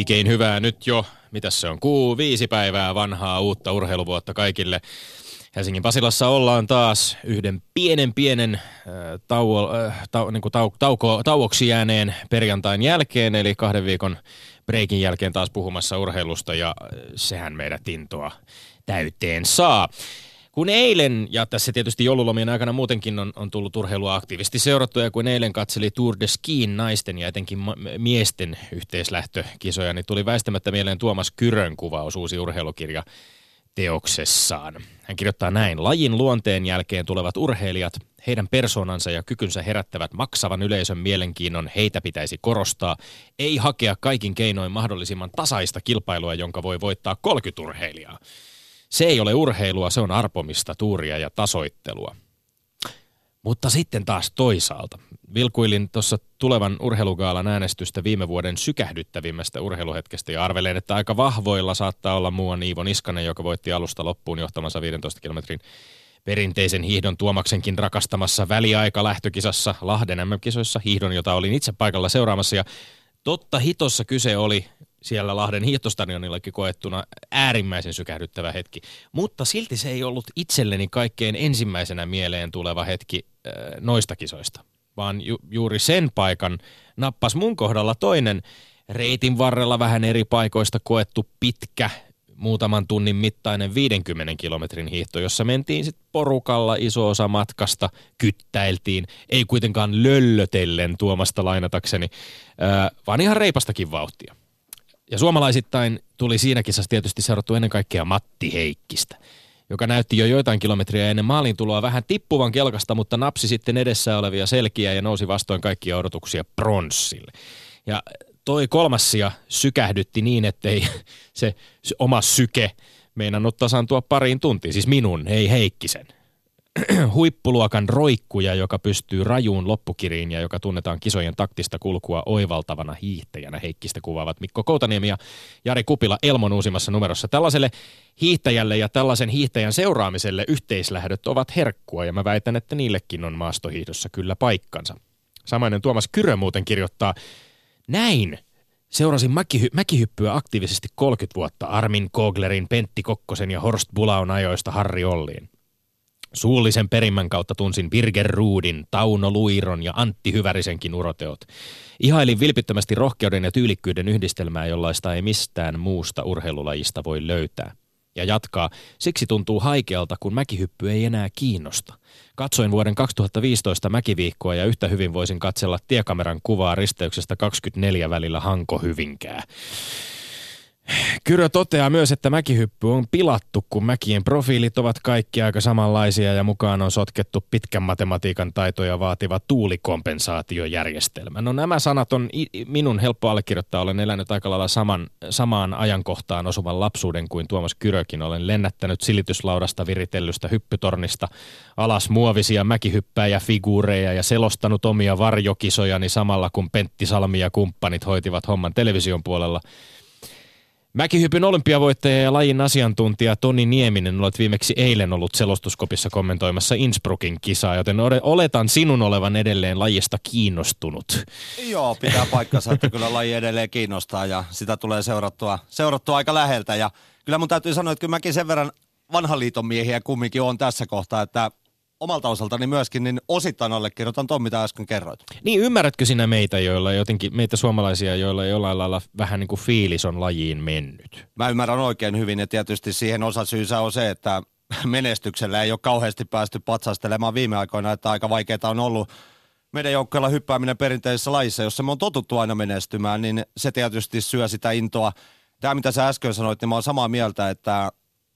Oikein hyvää nyt jo, mitä se on, kuu viisi päivää vanhaa uutta urheiluvuotta kaikille. Helsingin Pasilassa ollaan taas yhden pienen pienen äh, tauo, äh, tau, niin kuin tau, tauko, tauoksi jääneen perjantain jälkeen, eli kahden viikon breikin jälkeen taas puhumassa urheilusta ja sehän meidät intoa täyteen saa. Kun eilen, ja tässä tietysti joululomien aikana muutenkin on, on tullut urheilua aktiivisesti seurattuja, kun eilen katseli Tour de Skiin naisten ja etenkin ma- miesten yhteislähtökisoja, niin tuli väistämättä mieleen Tuomas Kyrön kuvaus uusi urheilukirja teoksessaan. Hän kirjoittaa näin. Lajin luonteen jälkeen tulevat urheilijat, heidän persoonansa ja kykynsä herättävät maksavan yleisön mielenkiinnon, heitä pitäisi korostaa, ei hakea kaikin keinoin mahdollisimman tasaista kilpailua, jonka voi voittaa 30 urheilijaa. Se ei ole urheilua, se on arpomista, tuuria ja tasoittelua. Mutta sitten taas toisaalta. Vilkuilin tuossa tulevan urheilugaalan äänestystä viime vuoden sykähdyttävimmästä urheiluhetkestä ja arvelen, että aika vahvoilla saattaa olla muuan Iivo Niskanen, joka voitti alusta loppuun johtamansa 15 kilometrin perinteisen hiihdon Tuomaksenkin rakastamassa väliaika lähtökisassa Lahden MM-kisoissa, hiihdon, jota olin itse paikalla seuraamassa. Ja totta hitossa kyse oli siellä Lahden hiihtostadionillakin koettuna äärimmäisen sykähdyttävä hetki. Mutta silti se ei ollut itselleni kaikkein ensimmäisenä mieleen tuleva hetki äh, noista kisoista, vaan ju- juuri sen paikan nappas mun kohdalla toinen reitin varrella vähän eri paikoista koettu pitkä muutaman tunnin mittainen 50 kilometrin hiihto, jossa mentiin sitten porukalla iso osa matkasta, kyttäiltiin, ei kuitenkaan löllötellen tuomasta lainatakseni, äh, vaan ihan reipastakin vauhtia. Ja suomalaisittain tuli siinä kisassa tietysti seurattu ennen kaikkea Matti Heikkistä, joka näytti jo joitain kilometriä ennen maalin tuloa vähän tippuvan kelkasta, mutta napsi sitten edessä olevia selkiä ja nousi vastoin kaikkia odotuksia pronssille. Ja toi kolmas sija sykähdytti niin, ettei se, se oma syke meinannut tasantua pariin tuntiin, siis minun, ei Heikkisen – huippuluokan roikkuja, joka pystyy rajuun loppukiriin ja joka tunnetaan kisojen taktista kulkua oivaltavana hiihtäjänä. Heikkistä kuvaavat Mikko Koutaniemi ja Jari Kupila Elmon uusimmassa numerossa. Tällaiselle hiihtäjälle ja tällaisen hiihtäjän seuraamiselle yhteislähdöt ovat herkkua ja mä väitän, että niillekin on maastohiihdossa kyllä paikkansa. Samainen Tuomas Kyrö muuten kirjoittaa, näin Seurasin mäkihy- mäkihyppyä aktiivisesti 30 vuotta Armin Koglerin, Pentti Kokkosen ja Horst Bulaun ajoista Harri Olliin. Suullisen perimän kautta tunsin Birger Ruudin, Tauno Luiron ja Antti Hyvärisenkin uroteot. Ihailin vilpittömästi rohkeuden ja tyylikkyyden yhdistelmää, jollaista ei mistään muusta urheilulajista voi löytää. Ja jatkaa, siksi tuntuu haikealta, kun mäkihyppy ei enää kiinnosta. Katsoin vuoden 2015 mäkiviikkoa ja yhtä hyvin voisin katsella tiekameran kuvaa risteyksestä 24 välillä Hanko-Hyvinkää. Kyrö toteaa myös, että mäkihyppy on pilattu, kun mäkien profiilit ovat kaikki aika samanlaisia ja mukaan on sotkettu pitkän matematiikan taitoja vaativa tuulikompensaatiojärjestelmä. No nämä sanat on minun helppo allekirjoittaa. Olen elänyt aika lailla saman, samaan ajankohtaan osuvan lapsuuden kuin Tuomas Kyrökin. Olen lennättänyt silityslaudasta viritellystä hyppytornista alas muovisia mäkihyppäjä figuureja ja selostanut omia varjokisojani samalla kun Pentti Salmi ja kumppanit hoitivat homman television puolella – Mäkihypyn olympiavoittaja ja lajin asiantuntija Toni Nieminen olet viimeksi eilen ollut selostuskopissa kommentoimassa Innsbruckin kisaa, joten oletan sinun olevan edelleen lajista kiinnostunut. Joo, pitää paikkansa, että kyllä laji edelleen kiinnostaa ja sitä tulee seurattua, seurattua aika läheltä. Ja kyllä mun täytyy sanoa, että kyllä mäkin sen verran vanhan liiton miehiä kumminkin on tässä kohtaa, että omalta osaltani myöskin, niin osittain allekirjoitan tuon, mitä äsken kerroit. Niin, ymmärrätkö sinä meitä, joilla jotenkin, meitä suomalaisia, joilla jollain lailla vähän niin kuin fiilis on lajiin mennyt? Mä ymmärrän oikein hyvin ja tietysti siihen osasyysä on se, että menestyksellä ei ole kauheasti päästy patsastelemaan viime aikoina, että aika vaikeaa on ollut meidän joukkueella hyppääminen perinteisessä lajissa, jossa me on totuttu aina menestymään, niin se tietysti syö sitä intoa. Tämä, mitä sä äsken sanoit, niin mä oon samaa mieltä, että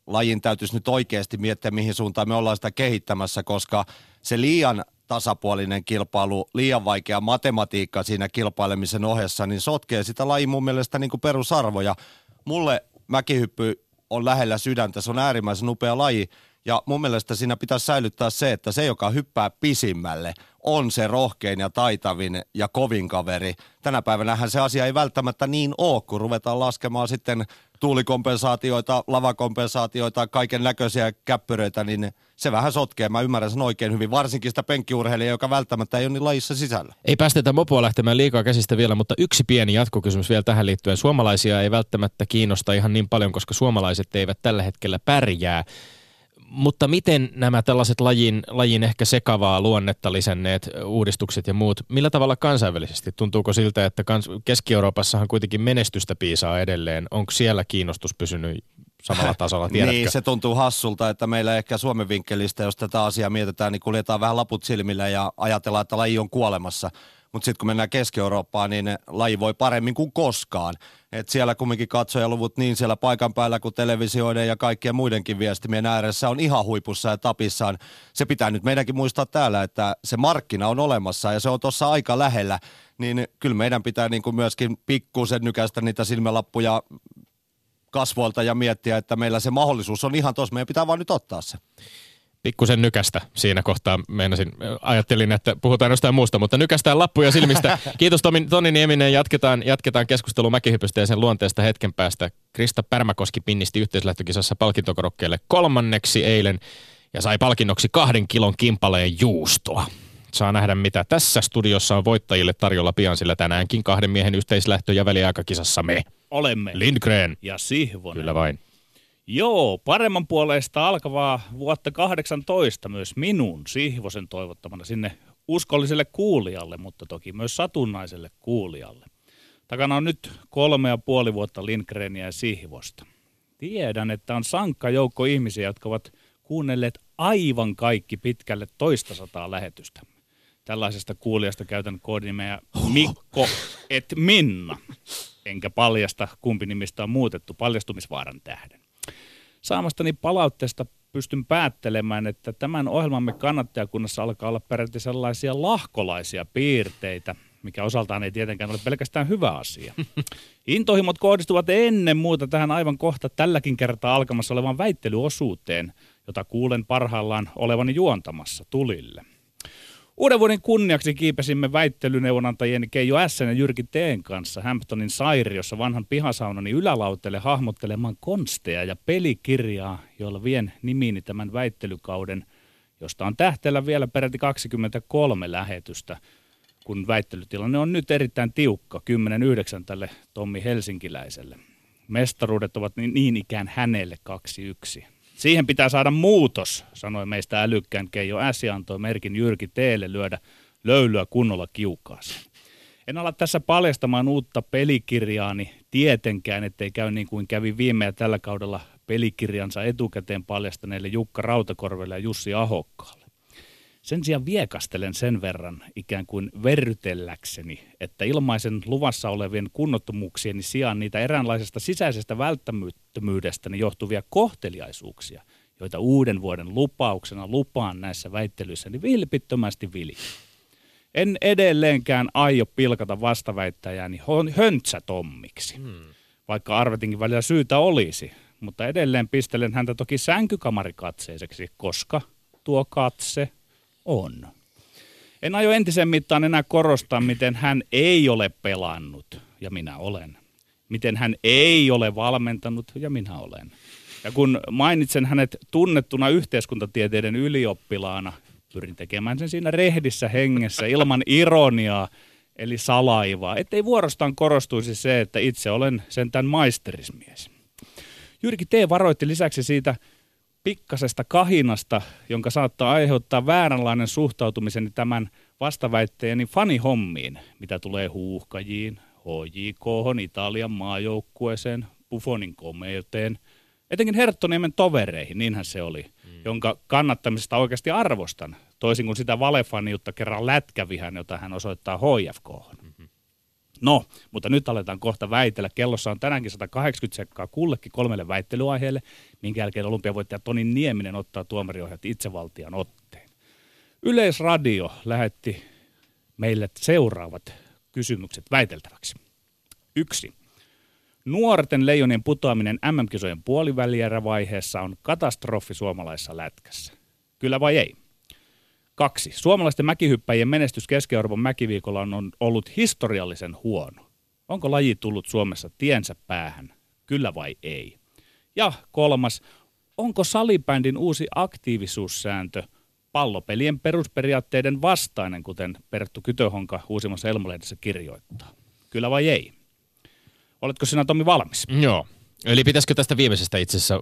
lajin täytyisi nyt oikeasti miettiä, mihin suuntaan me ollaan sitä kehittämässä, koska se liian tasapuolinen kilpailu, liian vaikea matematiikka siinä kilpailemisen ohessa, niin sotkee sitä lajin mun mielestä niin kuin perusarvoja. Mulle mäkihyppy on lähellä sydäntä, se on äärimmäisen upea laji, ja mun mielestä siinä pitäisi säilyttää se, että se, joka hyppää pisimmälle, on se rohkein ja taitavin ja kovin kaveri. Tänä päivänä se asia ei välttämättä niin ole, kun ruvetaan laskemaan sitten tuulikompensaatioita, lavakompensaatioita, kaiken näköisiä käppyröitä, niin se vähän sotkee. Mä ymmärrän sen oikein hyvin, varsinkin sitä penkkiurheilijaa, joka välttämättä ei ole niin lajissa sisällä. Ei päästetä mopoa lähtemään liikaa käsistä vielä, mutta yksi pieni jatkokysymys vielä tähän liittyen. Suomalaisia ei välttämättä kiinnosta ihan niin paljon, koska suomalaiset eivät tällä hetkellä pärjää mutta miten nämä tällaiset lajin, lajin ehkä sekavaa luonnetta lisänneet uudistukset ja muut, millä tavalla kansainvälisesti? Tuntuuko siltä, että kans, Keski-Euroopassahan kuitenkin menestystä piisaa edelleen? Onko siellä kiinnostus pysynyt samalla tasolla, tiedätkö? niin, se tuntuu hassulta, että meillä ehkä Suomen vinkkelistä, jos tätä asiaa mietitään, niin kuljetaan vähän laput silmillä ja ajatellaan, että laji on kuolemassa. Mutta sitten kun mennään Keski-Eurooppaan, niin laji voi paremmin kuin koskaan. Et siellä kumminkin katsojaluvut niin siellä paikan päällä kuin televisioiden ja kaikkien muidenkin viestimien ääressä on ihan huipussa ja tapissaan. Se pitää nyt meidänkin muistaa täällä, että se markkina on olemassa ja se on tuossa aika lähellä. Niin kyllä meidän pitää niin kuin myöskin pikkusen nykäistä niitä silmälappuja kasvoilta ja miettiä, että meillä se mahdollisuus on ihan tuossa. Meidän pitää vaan nyt ottaa se pikkusen nykästä siinä kohtaa. Meinasin, ajattelin, että puhutaan jostain muusta, mutta nykästään lappuja silmistä. Kiitos Tomi, Toni Nieminen. Jatketaan, jatketaan keskustelua mäkihypystä ja sen luonteesta hetken päästä. Krista Pärmäkoski pinnisti yhteislähtökisassa palkintokorokkeelle kolmanneksi eilen ja sai palkinnoksi kahden kilon kimpaleen juustoa. Saa nähdä, mitä tässä studiossa on voittajille tarjolla pian, sillä tänäänkin kahden miehen yhteislähtö- ja väliaikakisassa me. Olemme. Lindgren. Ja Sihvonen. Kyllä vain. Joo, paremman puolesta alkavaa vuotta 18 myös minun Sihvosen toivottamana sinne uskolliselle kuulijalle, mutta toki myös satunnaiselle kuulijalle. Takana on nyt kolme ja puoli vuotta Lindgrenia ja Sihvosta. Tiedän, että on sankka joukko ihmisiä, jotka ovat kuunnelleet aivan kaikki pitkälle toista sataa lähetystä. Tällaisesta kuulijasta käytän koodinimeä Mikko et Minna, enkä paljasta kumpi nimistä on muutettu paljastumisvaaran tähden saamastani palautteesta pystyn päättelemään, että tämän ohjelmamme kannattajakunnassa alkaa olla peräti sellaisia lahkolaisia piirteitä, mikä osaltaan ei tietenkään ole pelkästään hyvä asia. Intohimot kohdistuvat ennen muuta tähän aivan kohta tälläkin kertaa alkamassa olevan väittelyosuuteen, jota kuulen parhaillaan olevani juontamassa tulille. Uuden vuoden kunniaksi kiipesimme väittelyneuvonantajien Keijo S. ja Jyrki Teen kanssa Hamptonin Sairiossa vanhan pihasaunani ylälautelle hahmottelemaan konsteja ja pelikirjaa, jolla vien nimiini tämän väittelykauden, josta on tähteellä vielä peräti 23 lähetystä, kun väittelytilanne on nyt erittäin tiukka, 10-9 tälle Tommi Helsinkiläiselle. Mestaruudet ovat niin, niin ikään hänelle 2-1. Siihen pitää saada muutos, sanoi meistä älykkään Keijo S. ja antoi merkin Jyrki Teelle lyödä löylyä kunnolla kiukaaseen. En ala tässä paljastamaan uutta pelikirjaani tietenkään, ettei käy niin kuin kävi viime ja tällä kaudella pelikirjansa etukäteen paljastaneille Jukka Rautakorvelle ja Jussi Ahokkaalle. Sen sijaan viekastelen sen verran ikään kuin verrytelläkseni, että ilmaisen luvassa olevien kunnottomuuksieni sijaan niitä eräänlaisesta sisäisestä välttämättömyydestäni johtuvia kohteliaisuuksia, joita uuden vuoden lupauksena lupaan näissä väittelyissä, niin vilpittömästi vili. En edelleenkään aio pilkata vastaväittäjääni höntsätommiksi, hmm. vaikka arvetinkin välillä syytä olisi, mutta edelleen pistelen häntä toki sänkykamarikatseiseksi, koska tuo katse on. En aio entisen mittaan enää korostaa, miten hän ei ole pelannut, ja minä olen. Miten hän ei ole valmentanut, ja minä olen. Ja kun mainitsen hänet tunnettuna yhteiskuntatieteiden ylioppilaana, pyrin tekemään sen siinä rehdissä hengessä ilman ironiaa, eli salaivaa, ettei vuorostaan korostuisi se, että itse olen sentään maisterismies. Jyrki T. varoitti lisäksi siitä pikkasesta kahinasta, jonka saattaa aiheuttaa vääränlainen suhtautumiseni tämän vastaväitteeni fanihommiin, mitä tulee huuhkajiin, HJK, Italian maajoukkueeseen, Buffonin komeuteen, etenkin Herttoniemen tovereihin, niinhän se oli, mm. jonka kannattamisesta oikeasti arvostan, toisin kuin sitä valefaniutta kerran lätkävihän, jota hän osoittaa HFK. No, mutta nyt aletaan kohta väitellä. Kellossa on tänäänkin 180 sekkaa kullekin kolmelle väittelyaiheelle, minkä jälkeen olympiavoittaja Toni Nieminen ottaa tuomariohjat itsevaltian otteen. Yleisradio lähetti meille seuraavat kysymykset väiteltäväksi. Yksi. Nuorten leijonien putoaminen MM-kisojen puolivälierävaiheessa on katastrofi suomalaisessa lätkässä. Kyllä vai ei? Kaksi. Suomalaisten mäkihyppäjien menestys Keski-Euroopan mäkiviikolla on ollut historiallisen huono. Onko laji tullut Suomessa tiensä päähän? Kyllä vai ei? Ja kolmas. Onko salibändin uusi aktiivisuussääntö pallopelien perusperiaatteiden vastainen, kuten Perttu Kytöhonka uusimmassa Elmolehdessä kirjoittaa? Kyllä vai ei? Oletko sinä Tomi valmis? Joo. Eli pitäisikö tästä viimeisestä itse asiassa,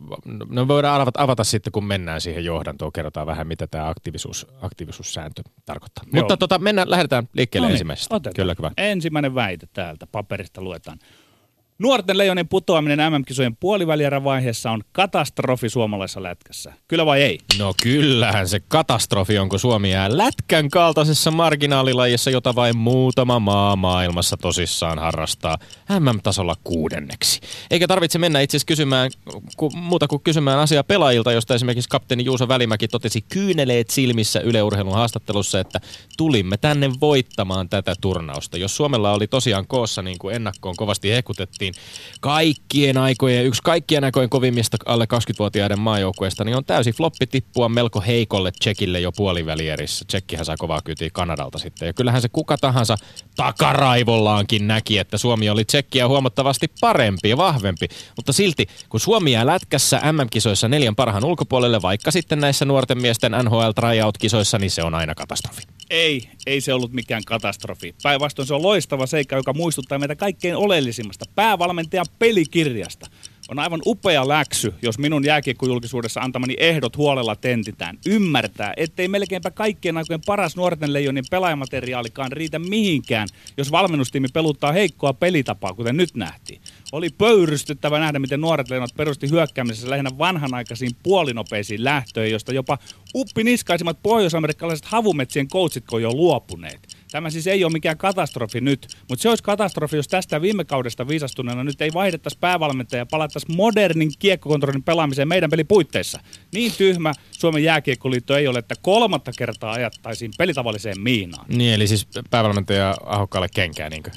no voidaan avata, avata sitten, kun mennään siihen johdantoon, kerrotaan vähän, mitä tämä aktiivisuus, aktiivisuussääntö tarkoittaa. Joo. Mutta tota, mennään, lähdetään liikkeelle no niin, ensimmäisestä. Otetaan. Kyllä, kyllä. Ensimmäinen väite täältä paperista luetaan. Nuorten leijonin putoaminen MM-kisojen puolivälierävaiheessa on katastrofi suomalaisessa lätkässä. Kyllä vai ei? No kyllähän se katastrofi on, kun Suomi jää lätkän kaltaisessa marginaalilajissa, jota vain muutama maa maailmassa tosissaan harrastaa MM-tasolla kuudenneksi. Eikä tarvitse mennä itse asiassa kysymään, ku, muuta kuin kysymään asiaa pelaajilta, josta esimerkiksi kapteeni Juuso Välimäki totesi kyyneleet silmissä yleurheilun haastattelussa, että tulimme tänne voittamaan tätä turnausta. Jos Suomella oli tosiaan koossa, niin kuin ennakkoon kovasti hekutettiin, puhuttiin kaikkien aikojen, yksi kaikkien aikojen kovimmista alle 20-vuotiaiden maajoukkueesta, niin on täysin floppi tippua melko heikolle Tsekille jo puolivälierissä. Tsekkihän saa kovaa kyytiä Kanadalta sitten. Ja kyllähän se kuka tahansa takaraivollaankin näki, että Suomi oli Tsekkiä huomattavasti parempi ja vahvempi. Mutta silti, kun Suomi jää lätkässä MM-kisoissa neljän parhaan ulkopuolelle, vaikka sitten näissä nuorten miesten NHL tryout-kisoissa, niin se on aina katastrofi. Ei, ei se ollut mikään katastrofi. Päinvastoin se on loistava seikka, joka muistuttaa meitä kaikkein oleellisimmasta päävalmentajan pelikirjasta. On aivan upea läksy, jos minun jääkiekkojulkisuudessa antamani ehdot huolella tentitään. Ymmärtää, ettei melkeinpä kaikkien aikojen paras nuorten leijonin pelaajamateriaalikaan riitä mihinkään, jos valmennustiimi peluttaa heikkoa pelitapaa, kuten nyt nähtiin. Oli pöyrystyttävä nähdä, miten nuoret leijonat perusti hyökkäämisessä lähinnä vanhanaikaisiin puolinopeisiin lähtöihin, josta jopa uppiniskaisimmat pohjoisamerikkalaiset havumetsien coachit jo luopuneet. Tämä siis ei ole mikään katastrofi nyt, mutta se olisi katastrofi, jos tästä viime kaudesta viisastuneena nyt ei vaihdettaisi päävalmentaja ja palattaisiin modernin kiekkokontrollin pelaamiseen meidän pelipuitteissa. Niin tyhmä Suomen jääkiekkoliitto ei ole, että kolmatta kertaa ajattaisiin pelitavalliseen miinaan. Niin, eli siis päävalmentaja Ahokkaalle kenkää, niinkö?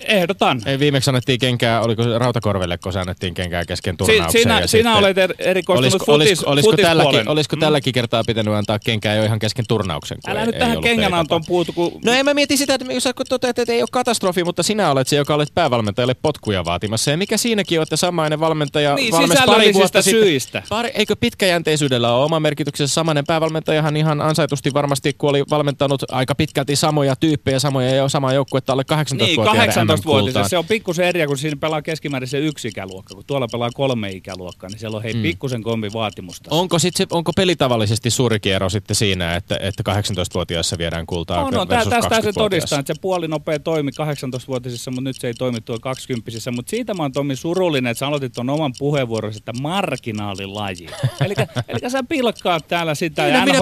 Ehdotan. Ei, viimeksi annettiin kenkää, oliko se Rautakorvelle, kun se annettiin kenkää kesken turnauksen. Si, sinä, sinä olet er, erikoistunut olisiko, futis, olisiko, olisiko, tälläkin, olisiko mm. tälläkin kertaa pitänyt antaa kenkää jo ihan kesken turnauksen? Älä ei, nyt ei tähän kengänantoon puutu. Kun... No en mä mieti sitä, että jos sä toteat, että ei ole katastrofi, mutta sinä olet se, joka olet päävalmentajalle potkuja vaatimassa. Ja mikä siinäkin on, että samainen valmentaja niin, valmis pari vuotta syistä. sitten. Pari, eikö pitkäjänteisyydellä ole oma merkityksessä? Samainen päävalmentajahan ihan ansaitusti varmasti, kun oli valmentanut aika pitkälti samoja tyyppejä, samoja ja samaa joukkuetta alle 18-vuotiaiden niin, 18 Se on pikkusen eri, kun siinä pelaa keskimäärin se yksi ikäluokka. Kun tuolla pelaa kolme ikäluokkaa, niin siellä on hei mm. pikkusen kombi vaatimusta. Onko, sit se, onko pelitavallisesti suuri kiero sitten siinä, että, että 18-vuotiaassa viedään kultaa no, no, tästä se todistaa, että se puolinopea toimi 18-vuotisissa, mutta nyt se ei toimi tuo 20 Mutta siitä mä oon Tomi surullinen, että sä aloitit tuon oman puheenvuoron, että marginaalilaji. eli sä pilkkaat täällä sitä minä, ja minä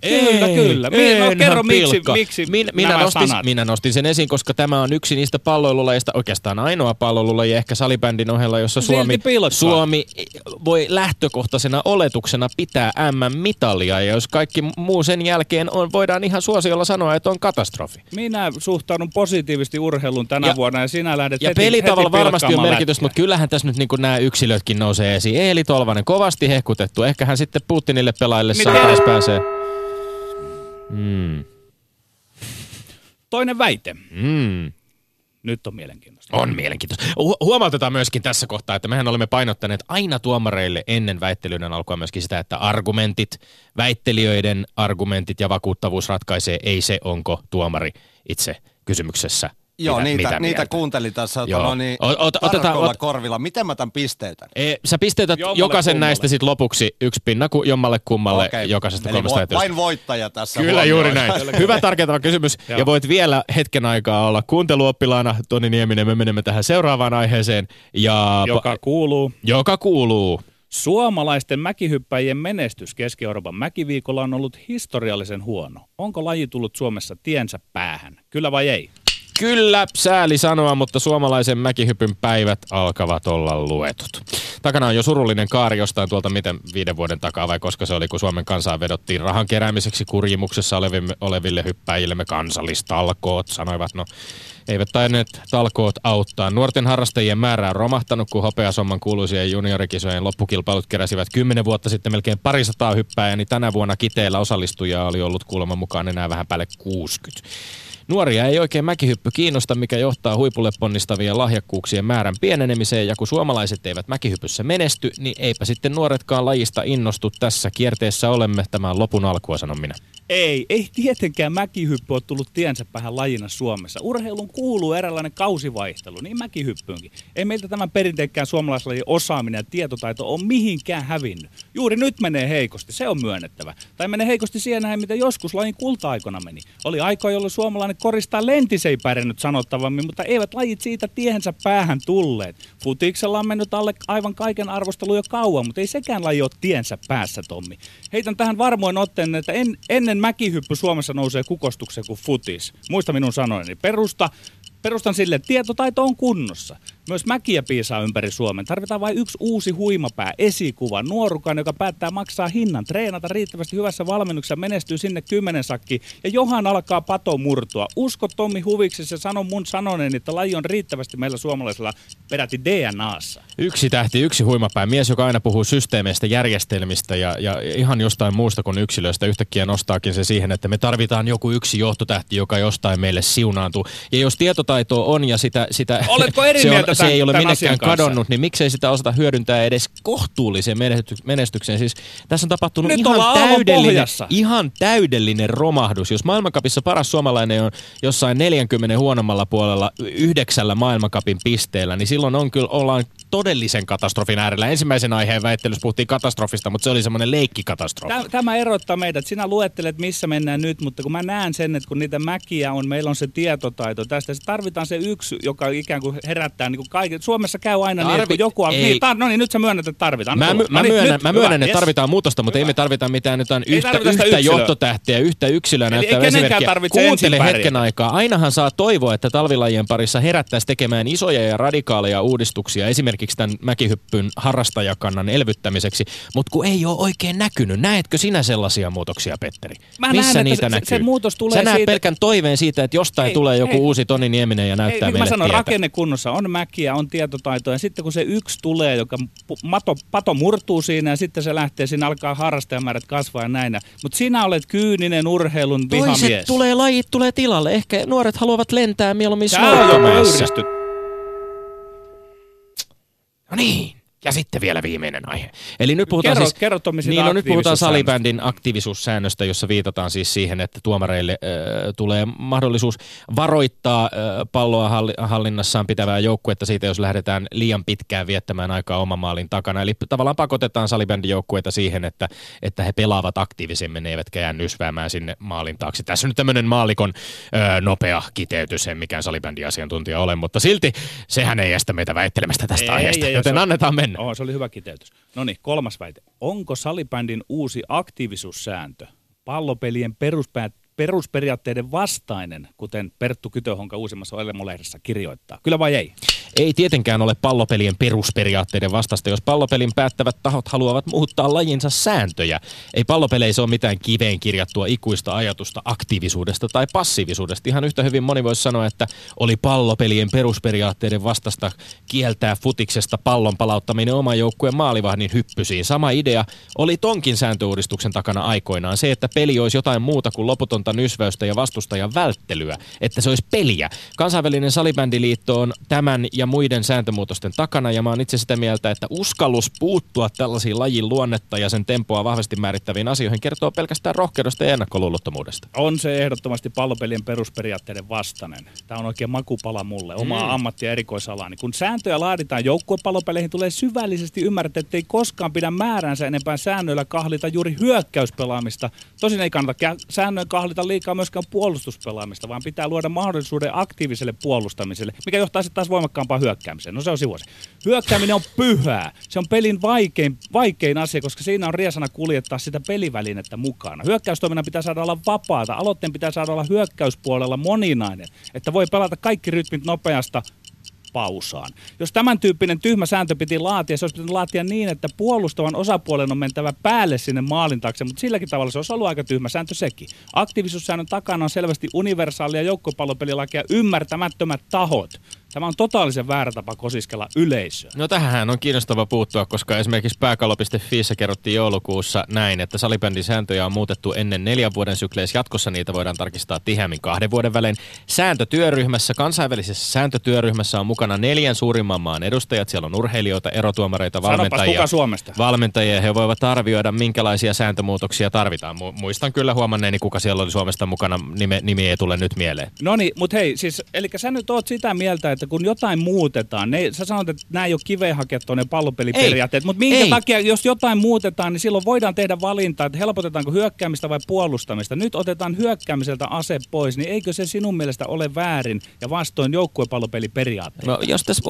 Kyllä, ei, kyllä. Ei, no, kerro miksi, miksi minä, minä, nostin, minä nostin sen esiin, koska tämä on yksi niistä palloilulajista, oikeastaan ainoa pallolulaji ehkä salibändin ohella, jossa Suomi, Suomi voi lähtökohtaisena oletuksena pitää M-mitalia. Ja jos kaikki muu sen jälkeen on, voidaan ihan suosiolla sanoa, että on katastrofi. Minä suhtaudun positiivisesti urheilun tänä ja, vuonna ja sinä lähdet Ja heti, pelitavalla heti varmasti on merkitys, mutta kyllähän tässä nyt niin nämä yksilötkin nousee esiin. Eeli Tolvanen, kovasti hehkutettu. Ehkä hän sitten Putinille pelaille saa pääsee. Mm. Toinen väite. Mm. Nyt on mielenkiintoista. On mielenkiintoista. Hu- huomautetaan myöskin tässä kohtaa, että mehän olemme painottaneet aina tuomareille ennen väittelyiden alkua myöskin sitä, että argumentit, väittelijöiden argumentit ja vakuuttavuus ratkaisee, ei se onko tuomari itse kysymyksessä Joo, mitä, niitä, mitä niitä kuuntelin tässä Joo. no niin, Ot- ot- otetaan, ot- korvilla. Miten mä tämän pisteytän? E, sä pisteytät Jommalle jokaisen kummalle. näistä sit lopuksi yksi pinna ku, jommalle kummalle Okei. jokaisesta Eli kolmesta vo- vain voittaja tässä Kyllä huomioon. juuri näin. Hyvä tarkentava kysymys. Joo. ja voit vielä hetken aikaa olla kuunteluoppilaana. Toni Nieminen, me menemme tähän seuraavaan aiheeseen. Ja Joka kuuluu. joka kuuluu. Suomalaisten mäkihyppäjien menestys Keski-Euroopan mäkiviikolla on ollut historiallisen huono. Onko laji tullut Suomessa tiensä päähän? Kyllä vai ei? Kyllä, sääli sanoa, mutta suomalaisen mäkihypyn päivät alkavat olla luetut. takana on jo surullinen kaari jostain tuolta miten viiden vuoden takaa vai koska se oli, kun Suomen kansaan vedottiin rahan keräämiseksi kurjimuksessa oleville, oleville hyppäjille me kansallistalkoot, sanoivat. No, eivät tainneet talkoot auttaa. Nuorten harrastajien määrä on romahtanut, kun hopeasomman kuuluisia juniorikisojen loppukilpailut keräsivät kymmenen vuotta sitten melkein parisataa hyppääjää, niin tänä vuonna kiteellä osallistujaa oli ollut kuulemma mukaan enää vähän päälle 60. Nuoria ei oikein mäkihyppy kiinnosta, mikä johtaa huipulle ponnistavien lahjakkuuksien määrän pienenemiseen, ja kun suomalaiset eivät mäkihypyssä menesty, niin eipä sitten nuoretkaan lajista innostu tässä kierteessä olemme. Tämä lopun alkua, sanon minä. Ei, ei tietenkään mäkihyppy ole tullut tiensä päähän lajina Suomessa. Urheilun kuuluu eräänlainen kausivaihtelu, niin mäkihyppyynkin. Ei meiltä tämän perinteikkään suomalaislajin osaaminen ja tietotaito on mihinkään hävinnyt. Juuri nyt menee heikosti, se on myönnettävä. Tai menee heikosti siihen näin, mitä joskus lajin kulta-aikana meni. Oli aika, jolloin suomalainen koristaa lentis ei pärjännyt sanottavammin, mutta eivät lajit siitä tiehensä päähän tulleet. Futiksella on mennyt alle aivan kaiken arvostelu jo kauan, mutta ei sekään laji ole tiensä päässä, Tommi. Heitän tähän varmoin otteen, että en, ennen mäkihyppy Suomessa nousee kukostukseen kuin futis. Muista minun sanoini. Perusta perustan sille, että tietotaito on kunnossa. Myös mäkiä piisaa ympäri Suomen. Tarvitaan vain yksi uusi huimapää, esikuva, nuorukan, joka päättää maksaa hinnan, treenata riittävästi hyvässä valmennuksessa, menestyy sinne kymmenen sakki ja johan alkaa pato murtua. Usko Tommi Huviksi ja sano mun sanonen, että laji on riittävästi meillä suomalaisilla peräti DNAssa. Yksi tähti, yksi huimapää. Mies, joka aina puhuu systeemeistä, järjestelmistä ja, ja ihan jostain muusta kuin yksilöistä. Yhtäkkiä nostaakin se siihen, että me tarvitaan joku yksi johtotähti, joka jostain meille siunaantuu. Ja jos tietotaitoa on ja sitä... sitä Oletko eri se, on, mieltä se ei ole tämän minnekään kadonnut, niin miksei sitä osata hyödyntää edes kohtuulliseen menesty- menestykseen. Siis tässä on tapahtunut Nyt ihan täydellinen, ihan täydellinen romahdus. Jos maailmankapissa paras suomalainen on jossain 40 huonommalla puolella yhdeksällä maailmankapin pisteellä, niin silloin on kyllä, ollaan todellisen katastrofin äärellä. Ensimmäisen aiheen väittelyssä puhuttiin katastrofista, mutta se oli semmoinen leikkikatastrofi. Tämä, tämä erottaa meidät. Sinä luettelet, missä mennään nyt, mutta kun mä näen sen, että kun niitä mäkiä on, meillä on se tietotaito tästä. Se tarvitaan se yksi, joka ikään kuin herättää niin kuin kaiken. Suomessa käy aina niin, että Tarvi- joku on... ei. Niin, tar- no niin, nyt sä myönnät, että tarvitaan. Mä, my, tulla. mä, No niin, myönnän, nyt, mä myönnän että yes. tarvitaan muutosta, mutta ei Hyvä. me tarvita mitään Ei yhtä, yhtä yksilöä. johtotähtiä, yhtä yksilöä ei näyttävää kenenkään esimerkkiä. Kuuntele hetken aikaa. Ainahan saa toivoa, että talvilajien parissa herättäisiin tekemään isoja ja radikaaleja uudistuksia esimerkiksi tämän mäkihyppyn harrastajakannan elvyttämiseksi, mutta kun ei ole oikein näkynyt. Näetkö sinä sellaisia muutoksia, Petteri? Mä Missä näen, niitä se- se- näkyy? se muutos tulee Sä näet siitä- pelkän toiveen siitä, että jostain Ei, tulee joku ei. uusi Toni Nieminen ja näyttää Ei, niin meille mä sanon, tietä. rakennekunnossa on mäkiä, on tietotaitoa ja sitten kun se yksi tulee, joka mato, pato murtuu siinä ja sitten se lähtee, siinä alkaa harrastajamäärät kasvaa ja näin. Mutta sinä olet kyyninen urheilun Toiset vihamies. tulee, lajit tulee tilalle. Ehkä nuoret haluavat lentää mieluummin Tää on jo. No niin. Ja sitten vielä viimeinen aihe. Eli nyt puhutaan Kerro- siis... kerro, niin, no nyt puhutaan salibändin aktiivisuussäännöstä, jossa viitataan siis siihen, että tuomareille äh, tulee mahdollisuus varoittaa äh, palloa halli- hallinnassaan pitävää joukkuetta siitä, jos lähdetään liian pitkään viettämään aikaa oman maalin takana. Eli tavallaan pakotetaan salibändin joukkueita siihen, että, että he pelaavat aktiivisemmin, eivätkä jää nysväämään sinne maalin taakse. Tässä on nyt tämmöinen maalikon äh, nopea kiteytys, en mikään salibändin asiantuntija ole, mutta silti sehän ei estä meitä väittelemästä tästä Ei, aiheesta, ei, ei, joten annetaan mennä. Oh, se oli hyvä kiteytys. No niin, kolmas väite. Onko salibändin uusi aktiivisuussääntö pallopelien peruspäät, perusperiaatteiden vastainen, kuten Perttu Kytöhonka uusimmassa Elemolehdessä kirjoittaa? Kyllä vai ei? Ei tietenkään ole pallopelien perusperiaatteiden vastasta, jos pallopelin päättävät tahot haluavat muuttaa lajinsa sääntöjä. Ei pallopeleissä ole mitään kiveen kirjattua ikuista ajatusta aktiivisuudesta tai passiivisuudesta. Ihan yhtä hyvin moni voisi sanoa, että oli pallopelien perusperiaatteiden vastasta kieltää futiksesta pallon palauttaminen oman joukkueen maalivahdin hyppysiin. Sama idea oli tonkin sääntöuudistuksen takana aikoinaan. Se, että peli olisi jotain muuta kuin loputonta nysväystä ja vastustajan välttelyä. Että se olisi peliä. Kansainvälinen salibändiliitto on tämän ja muiden sääntömuutosten takana ja mä oon itse sitä mieltä, että uskallus puuttua tällaisiin lajin luonnetta ja sen tempoa vahvasti määrittäviin asioihin kertoo pelkästään rohkeudesta ja ennakkoluulottomuudesta. On se ehdottomasti pallopelien perusperiaatteiden vastainen. Tämä on oikein makupala mulle, omaa mm. ammatti- ja erikoisalaani. Kun sääntöjä laaditaan joukkuepallopeleihin, tulee syvällisesti ymmärtää, että ei koskaan pidä määränsä enempää säännöillä kahlita juuri hyökkäyspelaamista. Tosin ei kannata kä- säännöin kahlita liikaa myöskään puolustuspelaamista, vaan pitää luoda mahdollisuuden aktiiviselle puolustamiselle, mikä johtaa sitten taas voimakkaampaan hyökkäämiseen. No se on sivuasi. Hyökkääminen on pyhää. Se on pelin vaikein, vaikein asia, koska siinä on riesana kuljettaa sitä pelivälinettä mukana. Hyökkäystoiminnan pitää saada olla vapaata. Aloitteen pitää saada olla hyökkäyspuolella moninainen, että voi pelata kaikki rytmit nopeasta pausaan. Jos tämän tyyppinen tyhmä sääntö piti laatia, se olisi pitänyt laatia niin, että puolustavan osapuolen on mentävä päälle sinne maalin taakse, mutta silläkin tavalla se olisi ollut aika tyhmä sääntö sekin. Aktiivisuussäännön takana on selvästi universaalia joukkopallopelilakia ymmärtämättömät tahot. Tämä on totaalisen väärä tapa kosiskella yleisöä. No tähän on kiinnostava puuttua, koska esimerkiksi pääkallo.fiissä kerrottiin joulukuussa näin, että salibändin sääntöjä on muutettu ennen neljän vuoden sykleissä. Jatkossa niitä voidaan tarkistaa tiheämmin kahden vuoden välein. Sääntötyöryhmässä, kansainvälisessä sääntötyöryhmässä on mukana neljän suurimman maan edustajat. Siellä on urheilijoita, erotuomareita, valmentajia. kuka Suomesta? Valmentajia. He voivat arvioida, minkälaisia sääntömuutoksia tarvitaan. Mu- Muistan kyllä huomanneeni, kuka siellä oli Suomesta mukana. Nime, nimi ei tule nyt mieleen. No niin, mutta hei, siis, eli sä nyt oot sitä mieltä, että kun jotain muutetaan, ne, sä sanot, että nämä ei ole kiveen hakettu ne pallopeliperiaatteet, mutta minkä Ei. takia, jos jotain muutetaan, niin silloin voidaan tehdä valinta, että helpotetaanko hyökkäämistä vai puolustamista. Nyt otetaan hyökkäämiseltä ase pois, niin eikö se sinun mielestä ole väärin ja vastoin joukkuepallopeliperiaatteita? No, jos tässä